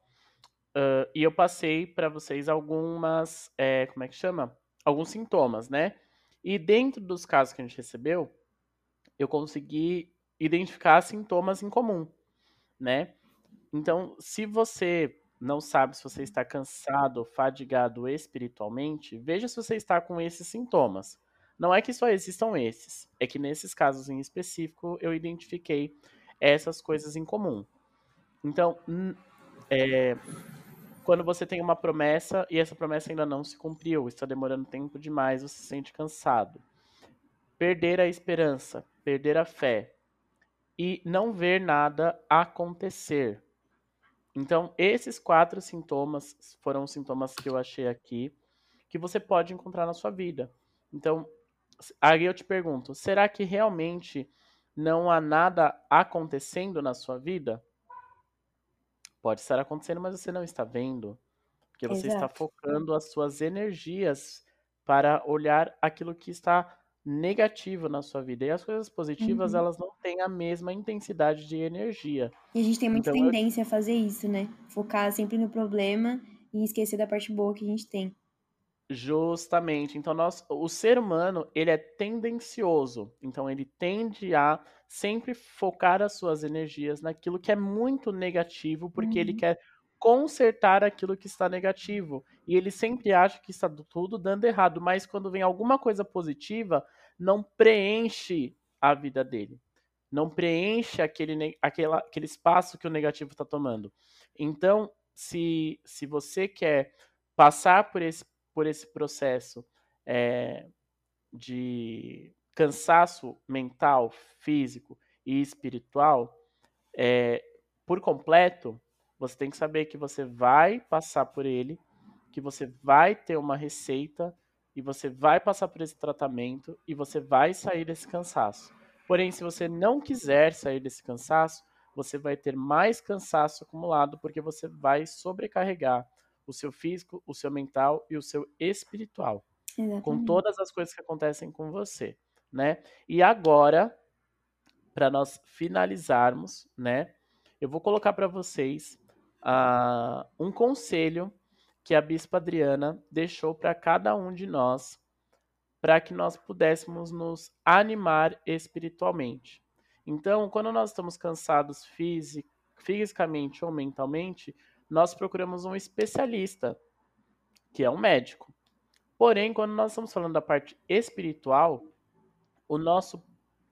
Uh, e eu passei para vocês algumas, é, como é que chama? Alguns sintomas, né? E dentro dos casos que a gente recebeu, eu consegui identificar sintomas em comum, né? Então, se você não sabe se você está cansado fadigado espiritualmente, veja se você está com esses sintomas. Não é que só existam esses, é que nesses casos em específico eu identifiquei essas coisas em comum. Então, é, quando você tem uma promessa e essa promessa ainda não se cumpriu, está demorando tempo demais, você se sente cansado. Perder a esperança, perder a fé e não ver nada acontecer. Então, esses quatro sintomas foram os sintomas que eu achei aqui que você pode encontrar na sua vida. Então, aí eu te pergunto, será que realmente não há nada acontecendo na sua vida? Pode estar acontecendo, mas você não está vendo. Porque você Exato. está focando as suas energias para olhar aquilo que está negativo na sua vida. E as coisas positivas, uhum. elas não têm a mesma intensidade de energia. E a gente tem muita então, tendência eu... a fazer isso, né? Focar sempre no problema e esquecer da parte boa que a gente tem. Justamente. Então, nós, o ser humano, ele é tendencioso. Então, ele tende a sempre focar as suas energias naquilo que é muito negativo, porque uhum. ele quer consertar aquilo que está negativo. E ele sempre acha que está tudo dando errado, mas quando vem alguma coisa positiva, não preenche a vida dele. Não preenche aquele, aquela, aquele espaço que o negativo está tomando. Então, se, se você quer passar por esse por esse processo é, de cansaço mental, físico e espiritual é, por completo, você tem que saber que você vai passar por ele, que você vai ter uma receita e você vai passar por esse tratamento e você vai sair desse cansaço. Porém, se você não quiser sair desse cansaço, você vai ter mais cansaço acumulado porque você vai sobrecarregar o seu físico, o seu mental e o seu espiritual. Exatamente. Com todas as coisas que acontecem com você, né? E agora, para nós finalizarmos, né? Eu vou colocar para vocês uh, um conselho que a Bispa Adriana deixou para cada um de nós, para que nós pudéssemos nos animar espiritualmente. Então, quando nós estamos cansados fisic, fisicamente ou mentalmente, nós procuramos um especialista, que é um médico. Porém, quando nós estamos falando da parte espiritual, o nosso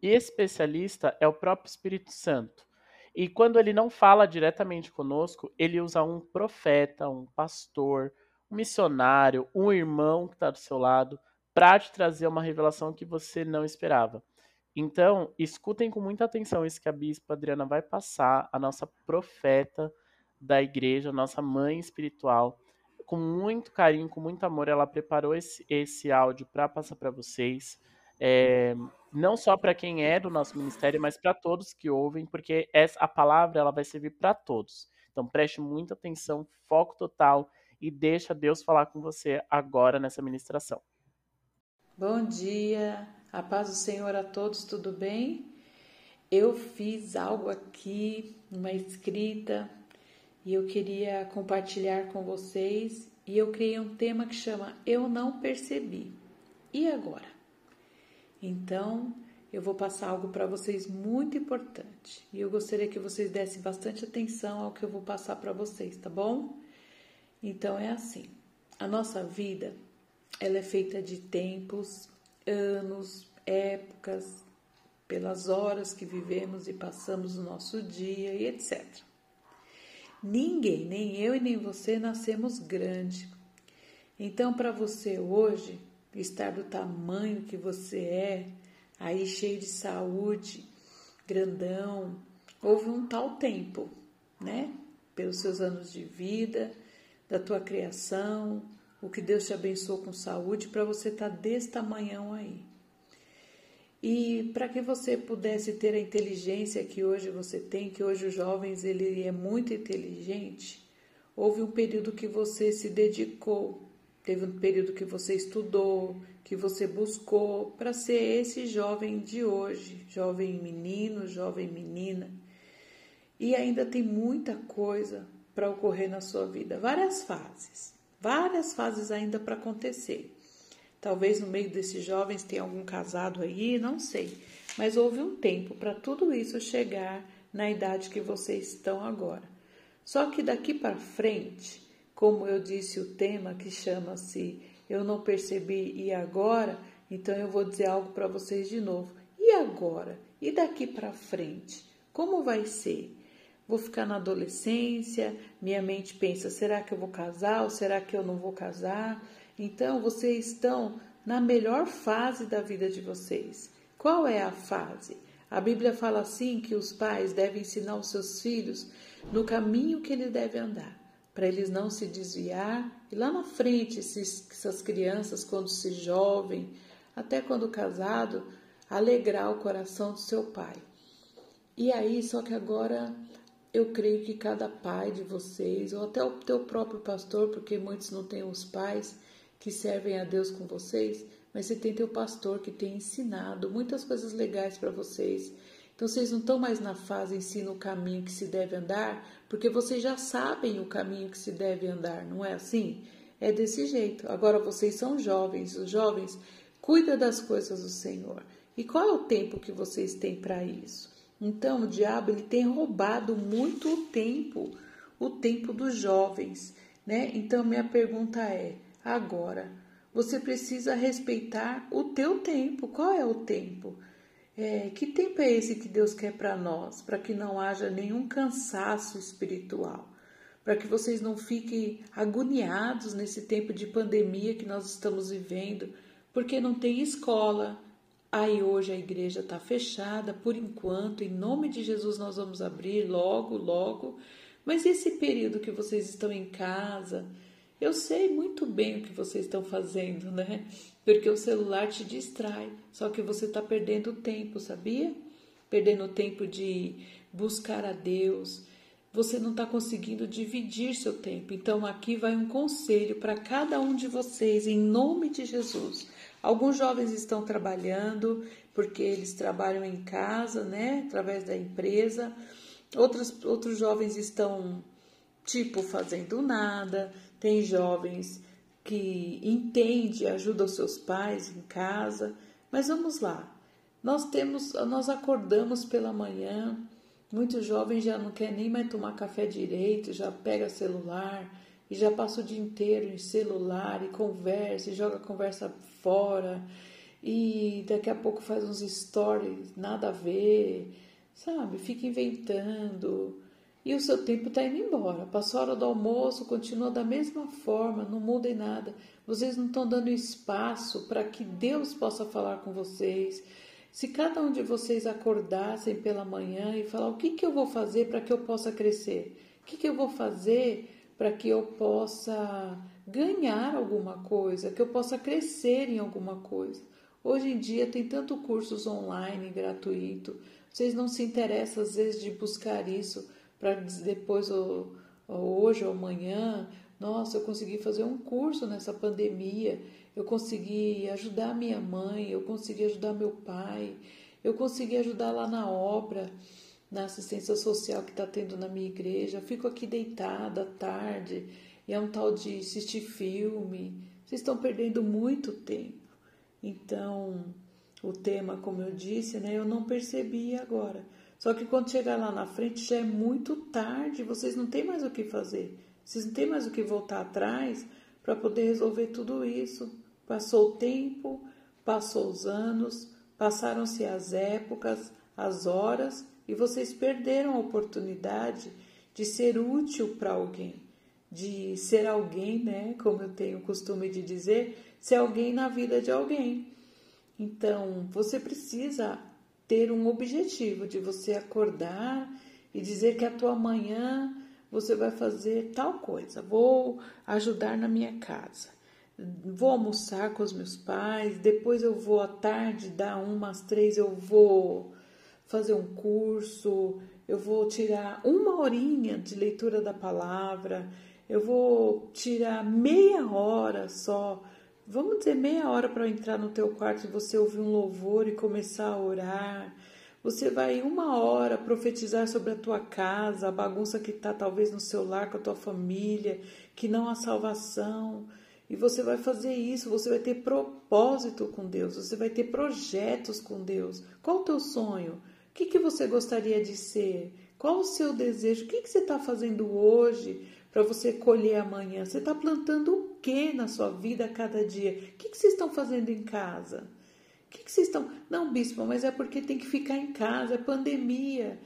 especialista é o próprio Espírito Santo. E quando ele não fala diretamente conosco, ele usa um profeta, um pastor, um missionário, um irmão que está do seu lado, para te trazer uma revelação que você não esperava. Então, escutem com muita atenção isso que a Bispa Adriana vai passar, a nossa profeta da igreja, nossa mãe espiritual. Com muito carinho, com muito amor, ela preparou esse, esse áudio para passar para vocês. É, não só para quem é do nosso ministério, mas para todos que ouvem, porque essa, a palavra ela vai servir para todos. Então preste muita atenção, foco total e deixa Deus falar com você agora nessa ministração. Bom dia, a paz do Senhor a todos, tudo bem? Eu fiz algo aqui, uma escrita e eu queria compartilhar com vocês. E eu criei um tema que chama Eu Não Percebi. E agora? Então, eu vou passar algo para vocês muito importante. E eu gostaria que vocês dessem bastante atenção ao que eu vou passar para vocês, tá bom? Então é assim. A nossa vida, ela é feita de tempos, anos, épocas, pelas horas que vivemos e passamos no nosso dia e etc. Ninguém, nem eu e nem você, nascemos grande. Então, para você hoje estar do tamanho que você é, aí cheio de saúde, grandão, houve um tal tempo, né? Pelos seus anos de vida, da tua criação, o que Deus te abençoou com saúde para você estar tá desse tamanhão aí. E para que você pudesse ter a inteligência que hoje você tem, que hoje os jovens ele é muito inteligente, houve um período que você se dedicou teve um período que você estudou, que você buscou para ser esse jovem de hoje, jovem menino, jovem menina. E ainda tem muita coisa para ocorrer na sua vida, várias fases, várias fases ainda para acontecer. Talvez no meio desses jovens tenha algum casado aí, não sei. Mas houve um tempo para tudo isso chegar na idade que vocês estão agora. Só que daqui para frente, como eu disse o tema que chama-se Eu não percebi e agora, então eu vou dizer algo para vocês de novo. E agora? E daqui para frente? Como vai ser? Vou ficar na adolescência, minha mente pensa: será que eu vou casar ou será que eu não vou casar? Então, vocês estão na melhor fase da vida de vocês. Qual é a fase? A Bíblia fala assim que os pais devem ensinar os seus filhos no caminho que eles devem andar, para eles não se desviar e lá na frente, esses, essas crianças, quando se jovem, até quando casado, alegrar o coração do seu pai. E aí, só que agora eu creio que cada pai de vocês, ou até o teu próprio pastor, porque muitos não têm os pais, que servem a Deus com vocês, mas você tem teu pastor que tem ensinado muitas coisas legais para vocês. Então vocês não estão mais na fase ensina o caminho que se deve andar, porque vocês já sabem o caminho que se deve andar, não é assim? É desse jeito. Agora vocês são jovens, os jovens cuida das coisas do Senhor. E qual é o tempo que vocês têm para isso? Então o diabo ele tem roubado muito o tempo, o tempo dos jovens, né? Então minha pergunta é: agora. Você precisa respeitar o teu tempo. Qual é o tempo? É, que tempo é esse que Deus quer para nós? Para que não haja nenhum cansaço espiritual. Para que vocês não fiquem agoniados nesse tempo de pandemia que nós estamos vivendo, porque não tem escola. Aí hoje a igreja está fechada por enquanto, em nome de Jesus nós vamos abrir logo, logo. Mas esse período que vocês estão em casa, eu sei muito bem o que vocês estão fazendo, né? Porque o celular te distrai, só que você está perdendo tempo, sabia? Perdendo tempo de buscar a Deus. Você não está conseguindo dividir seu tempo. Então, aqui vai um conselho para cada um de vocês, em nome de Jesus. Alguns jovens estão trabalhando, porque eles trabalham em casa, né? Através da empresa. Outros, outros jovens estão, tipo, fazendo nada tem jovens que entende, ajuda os seus pais em casa, mas vamos lá. Nós temos, nós acordamos pela manhã, muitos jovens já não querem nem mais tomar café direito, já pega celular e já passa o dia inteiro em celular e conversa e joga a conversa fora e daqui a pouco faz uns stories nada a ver, sabe? Fica inventando e o seu tempo está indo embora. Passou a hora do almoço, continua da mesma forma, não muda em nada. Vocês não estão dando espaço para que Deus possa falar com vocês. Se cada um de vocês acordassem pela manhã e falar o que, que eu vou fazer para que eu possa crescer, o que, que eu vou fazer para que eu possa ganhar alguma coisa, que eu possa crescer em alguma coisa. Hoje em dia tem tanto cursos online gratuito, vocês não se interessam às vezes de buscar isso para depois, ou, ou hoje ou amanhã, nossa, eu consegui fazer um curso nessa pandemia, eu consegui ajudar minha mãe, eu consegui ajudar meu pai, eu consegui ajudar lá na obra, na assistência social que está tendo na minha igreja. Eu fico aqui deitada à tarde e é um tal de assistir filme. Vocês estão perdendo muito tempo. Então, o tema, como eu disse, né, eu não percebi agora. Só que quando chegar lá na frente já é muito tarde, vocês não têm mais o que fazer. Vocês não têm mais o que voltar atrás para poder resolver tudo isso. Passou o tempo, passou os anos, passaram-se as épocas, as horas e vocês perderam a oportunidade de ser útil para alguém, de ser alguém, né, como eu tenho o costume de dizer, ser alguém na vida de alguém. Então, você precisa ter um objetivo de você acordar e dizer que a tua manhã você vai fazer tal coisa. Vou ajudar na minha casa. Vou almoçar com os meus pais, depois eu vou à tarde, dar umas três, eu vou fazer um curso, eu vou tirar uma horinha de leitura da palavra, eu vou tirar meia hora só. Vamos dizer meia hora para entrar no teu quarto e você ouvir um louvor e começar a orar. Você vai uma hora profetizar sobre a tua casa, a bagunça que está talvez no seu lar com a tua família, que não há salvação. E você vai fazer isso, você vai ter propósito com Deus, você vai ter projetos com Deus. Qual o teu sonho? O que, que você gostaria de ser? Qual o seu desejo? O que, que você está fazendo hoje para você colher amanhã? Você está plantando o que na sua vida a cada dia? O que, que vocês estão fazendo em casa? O que, que vocês estão. Não, bispo, mas é porque tem que ficar em casa, é pandemia.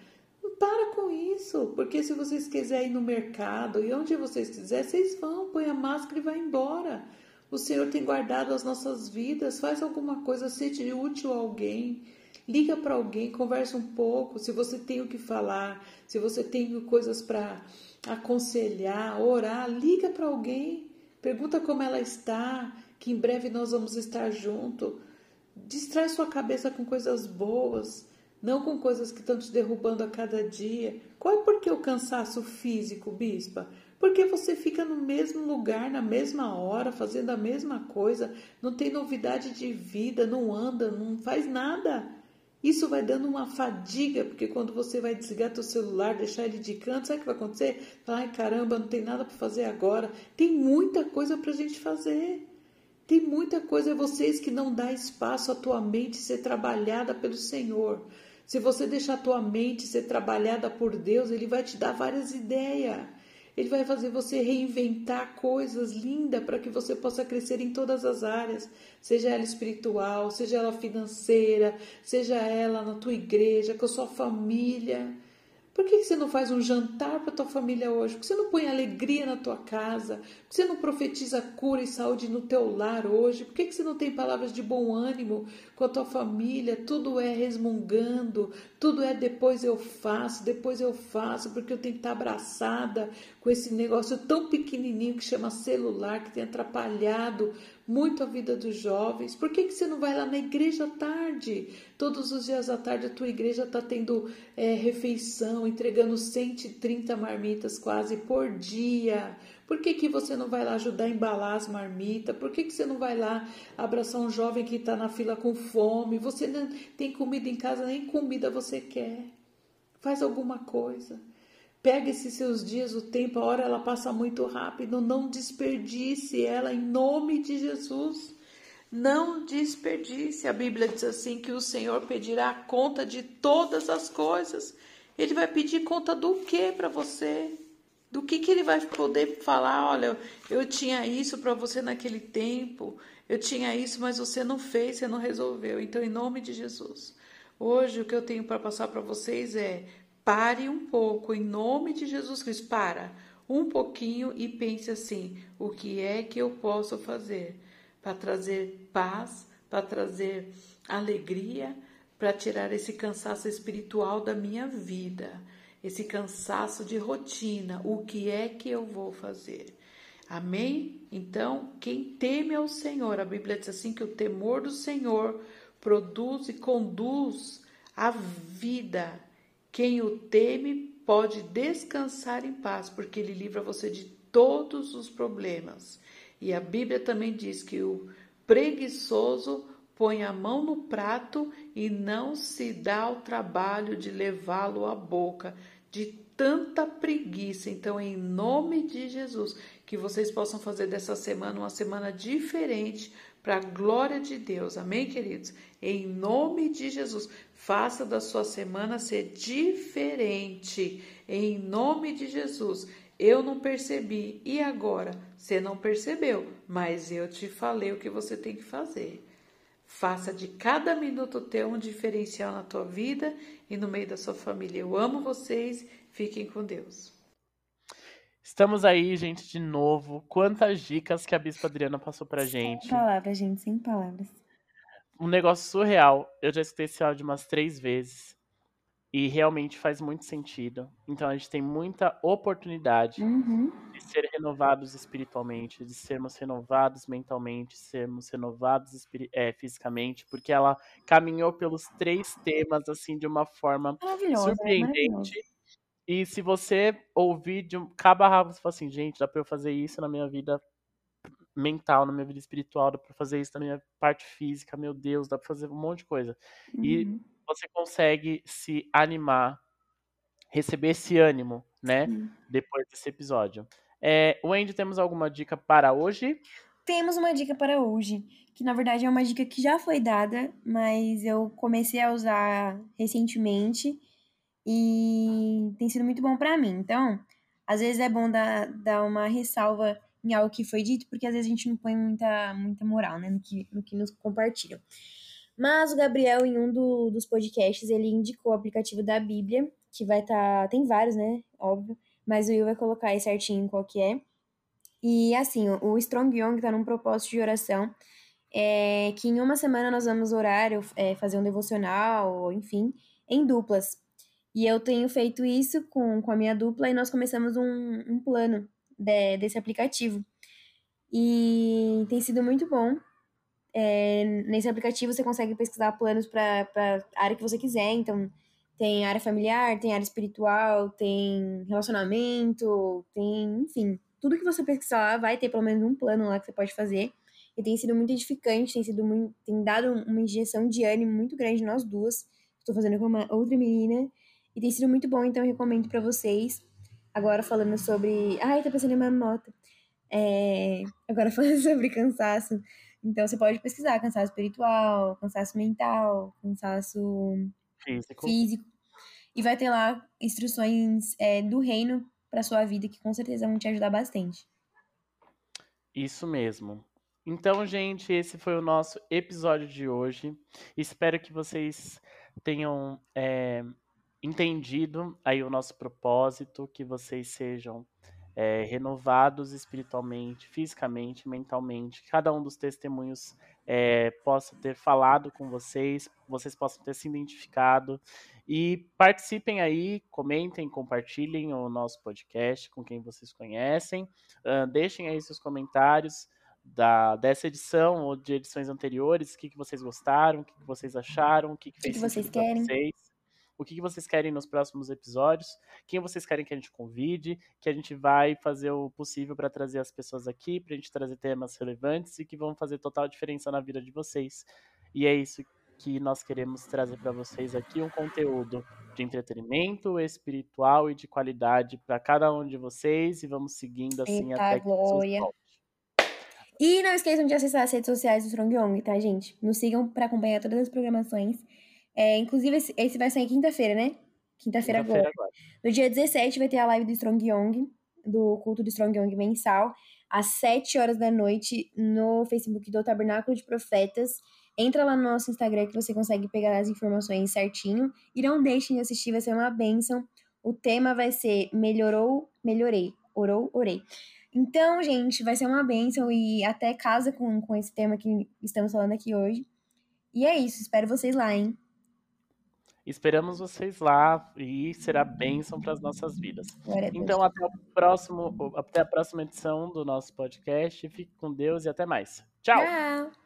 Para com isso, porque se vocês quiserem ir no mercado e onde vocês quiserem, vocês vão, põe a máscara e vai embora. O Senhor tem guardado as nossas vidas, faz alguma coisa, seja útil a alguém. Liga para alguém, conversa um pouco. Se você tem o que falar, se você tem coisas para aconselhar, orar, liga para alguém. Pergunta como ela está, que em breve nós vamos estar junto. Distrai sua cabeça com coisas boas, não com coisas que estão te derrubando a cada dia. Qual é por que o cansaço físico, bispa? Porque você fica no mesmo lugar, na mesma hora, fazendo a mesma coisa, não tem novidade de vida, não anda, não faz nada. Isso vai dando uma fadiga, porque quando você vai desligar teu celular, deixar ele de canto, sabe o que vai acontecer? Ai, caramba, não tem nada para fazer agora. Tem muita coisa para a gente fazer. Tem muita coisa. É vocês que não dá espaço à tua mente ser trabalhada pelo Senhor. Se você deixar a tua mente ser trabalhada por Deus, Ele vai te dar várias ideias. Ele vai fazer você reinventar coisas lindas para que você possa crescer em todas as áreas, seja ela espiritual, seja ela financeira, seja ela na tua igreja, com a sua família. Por que você não faz um jantar para tua família hoje? Por que você não põe alegria na tua casa? Por que você não profetiza cura e saúde no teu lar hoje? Por que você não tem palavras de bom ânimo com a tua família? Tudo é resmungando, tudo é depois eu faço, depois eu faço, porque eu tenho que estar abraçada com esse negócio tão pequenininho que chama celular, que tem atrapalhado muito a vida dos jovens. Por que, que você não vai lá na igreja à tarde? Todos os dias à tarde a tua igreja está tendo é, refeição, entregando 130 marmitas quase por dia. Por que, que você não vai lá ajudar a embalar as marmitas? Por que, que você não vai lá abraçar um jovem que está na fila com fome? Você não tem comida em casa, nem comida você quer. Faz alguma coisa. Pega esses seus dias, o tempo, a hora ela passa muito rápido. Não desperdice ela em nome de Jesus. Não desperdice. A Bíblia diz assim que o Senhor pedirá conta de todas as coisas. Ele vai pedir conta do que para você? Do que, que ele vai poder falar? Olha, eu tinha isso para você naquele tempo, eu tinha isso, mas você não fez, você não resolveu. Então, em nome de Jesus, hoje o que eu tenho para passar para vocês é Pare um pouco, em nome de Jesus Cristo. Para um pouquinho e pense assim: o que é que eu posso fazer para trazer paz, para trazer alegria, para tirar esse cansaço espiritual da minha vida, esse cansaço de rotina? O que é que eu vou fazer? Amém? Então, quem teme ao Senhor, a Bíblia diz assim que o temor do Senhor produz e conduz a vida quem o teme pode descansar em paz, porque ele livra você de todos os problemas. E a Bíblia também diz que o preguiçoso põe a mão no prato e não se dá o trabalho de levá-lo à boca, de tanta preguiça. Então, em nome de Jesus, que vocês possam fazer dessa semana uma semana diferente para a glória de Deus. Amém, queridos? Em nome de Jesus, faça da sua semana ser diferente. Em nome de Jesus. Eu não percebi e agora você não percebeu, mas eu te falei o que você tem que fazer. Faça de cada minuto ter um diferencial na tua vida e no meio da sua família. Eu amo vocês. Fiquem com Deus. Estamos aí, gente, de novo. Quantas dicas que a Bispa Adriana passou pra gente. Sem palavras, gente, sem palavras. Um negócio surreal. Eu já escutei esse áudio umas três vezes. E realmente faz muito sentido. Então a gente tem muita oportunidade uhum. de ser renovados espiritualmente, de sermos renovados mentalmente, sermos renovados é, fisicamente, porque ela caminhou pelos três temas assim de uma forma surpreendente. E se você ouvir de um cabo a rabo, você fala assim, gente, dá pra eu fazer isso na minha vida mental, na minha vida espiritual, dá pra fazer isso na minha parte física, meu Deus, dá pra fazer um monte de coisa. Uhum. E você consegue se animar, receber esse ânimo, né? Sim. Depois desse episódio. É, Wendy, temos alguma dica para hoje? Temos uma dica para hoje, que na verdade é uma dica que já foi dada, mas eu comecei a usar recentemente e tem sido muito bom para mim. Então, às vezes é bom dar, dar uma ressalva em algo que foi dito, porque às vezes a gente não põe muita, muita moral, né, no que, no que nos compartilham. Mas o Gabriel, em um do, dos podcasts, ele indicou o aplicativo da Bíblia, que vai estar. Tá, tem vários, né? Óbvio. Mas o Will vai colocar aí certinho qual que é. E assim, o Strong Young tá num propósito de oração. É, que em uma semana nós vamos orar, é, fazer um devocional, enfim, em duplas. E eu tenho feito isso com, com a minha dupla e nós começamos um, um plano de, desse aplicativo. E tem sido muito bom. É, nesse aplicativo você consegue pesquisar planos para a área que você quiser. Então, tem área familiar, tem área espiritual, tem relacionamento, tem, enfim, tudo que você pesquisar lá vai ter pelo menos um plano lá que você pode fazer. E tem sido muito edificante, tem sido muito, tem dado uma injeção de ânimo muito grande nós duas. Estou fazendo com uma outra menina e tem sido muito bom, então eu recomendo para vocês. Agora falando sobre. Ai, tá pensando em uma nota. É... Agora falando sobre cansaço. Então você pode pesquisar cansaço espiritual, cansaço mental, cansaço Físico. físico. E vai ter lá instruções é, do reino para sua vida que com certeza vão te ajudar bastante. Isso mesmo. Então, gente, esse foi o nosso episódio de hoje. Espero que vocês tenham é, entendido aí o nosso propósito, que vocês sejam é, renovados espiritualmente, fisicamente, mentalmente. Cada um dos testemunhos é, possa ter falado com vocês, vocês possam ter se identificado. E participem aí, comentem, compartilhem o nosso podcast com quem vocês conhecem. Uh, deixem aí seus comentários da, dessa edição ou de edições anteriores, o que, que vocês gostaram, o que, que vocês acharam, o que, que fez que vocês querem? vocês o que vocês querem nos próximos episódios, quem vocês querem que a gente convide, que a gente vai fazer o possível para trazer as pessoas aqui, para a gente trazer temas relevantes e que vão fazer total diferença na vida de vocês. E é isso que nós queremos trazer para vocês aqui um conteúdo de entretenimento espiritual e de qualidade para cada um de vocês e vamos seguindo assim Eita, até que glória. volte. E não esqueçam de acessar as redes sociais do Strong Young, tá, gente? Nos sigam para acompanhar todas as programações. É, inclusive, esse, esse vai sair quinta-feira, né? Quinta-feira agora. Quinta-feira agora. No dia 17 vai ter a live do Strong Young, do culto do Strong Young mensal, às 7 horas da noite, no Facebook do Tabernáculo de Profetas. Entra lá no nosso Instagram que você consegue pegar as informações certinho. E não deixem de assistir, vai ser uma bênção. O tema vai ser Melhorou, Melhorei. Orou, orei. Então, gente, vai ser uma bênção e até casa com, com esse tema que estamos falando aqui hoje. E é isso, espero vocês lá, hein? Esperamos vocês lá e será bênção para as nossas vidas. Então, até, o próximo, até a próxima edição do nosso podcast. Fique com Deus e até mais. Tchau! Tchau!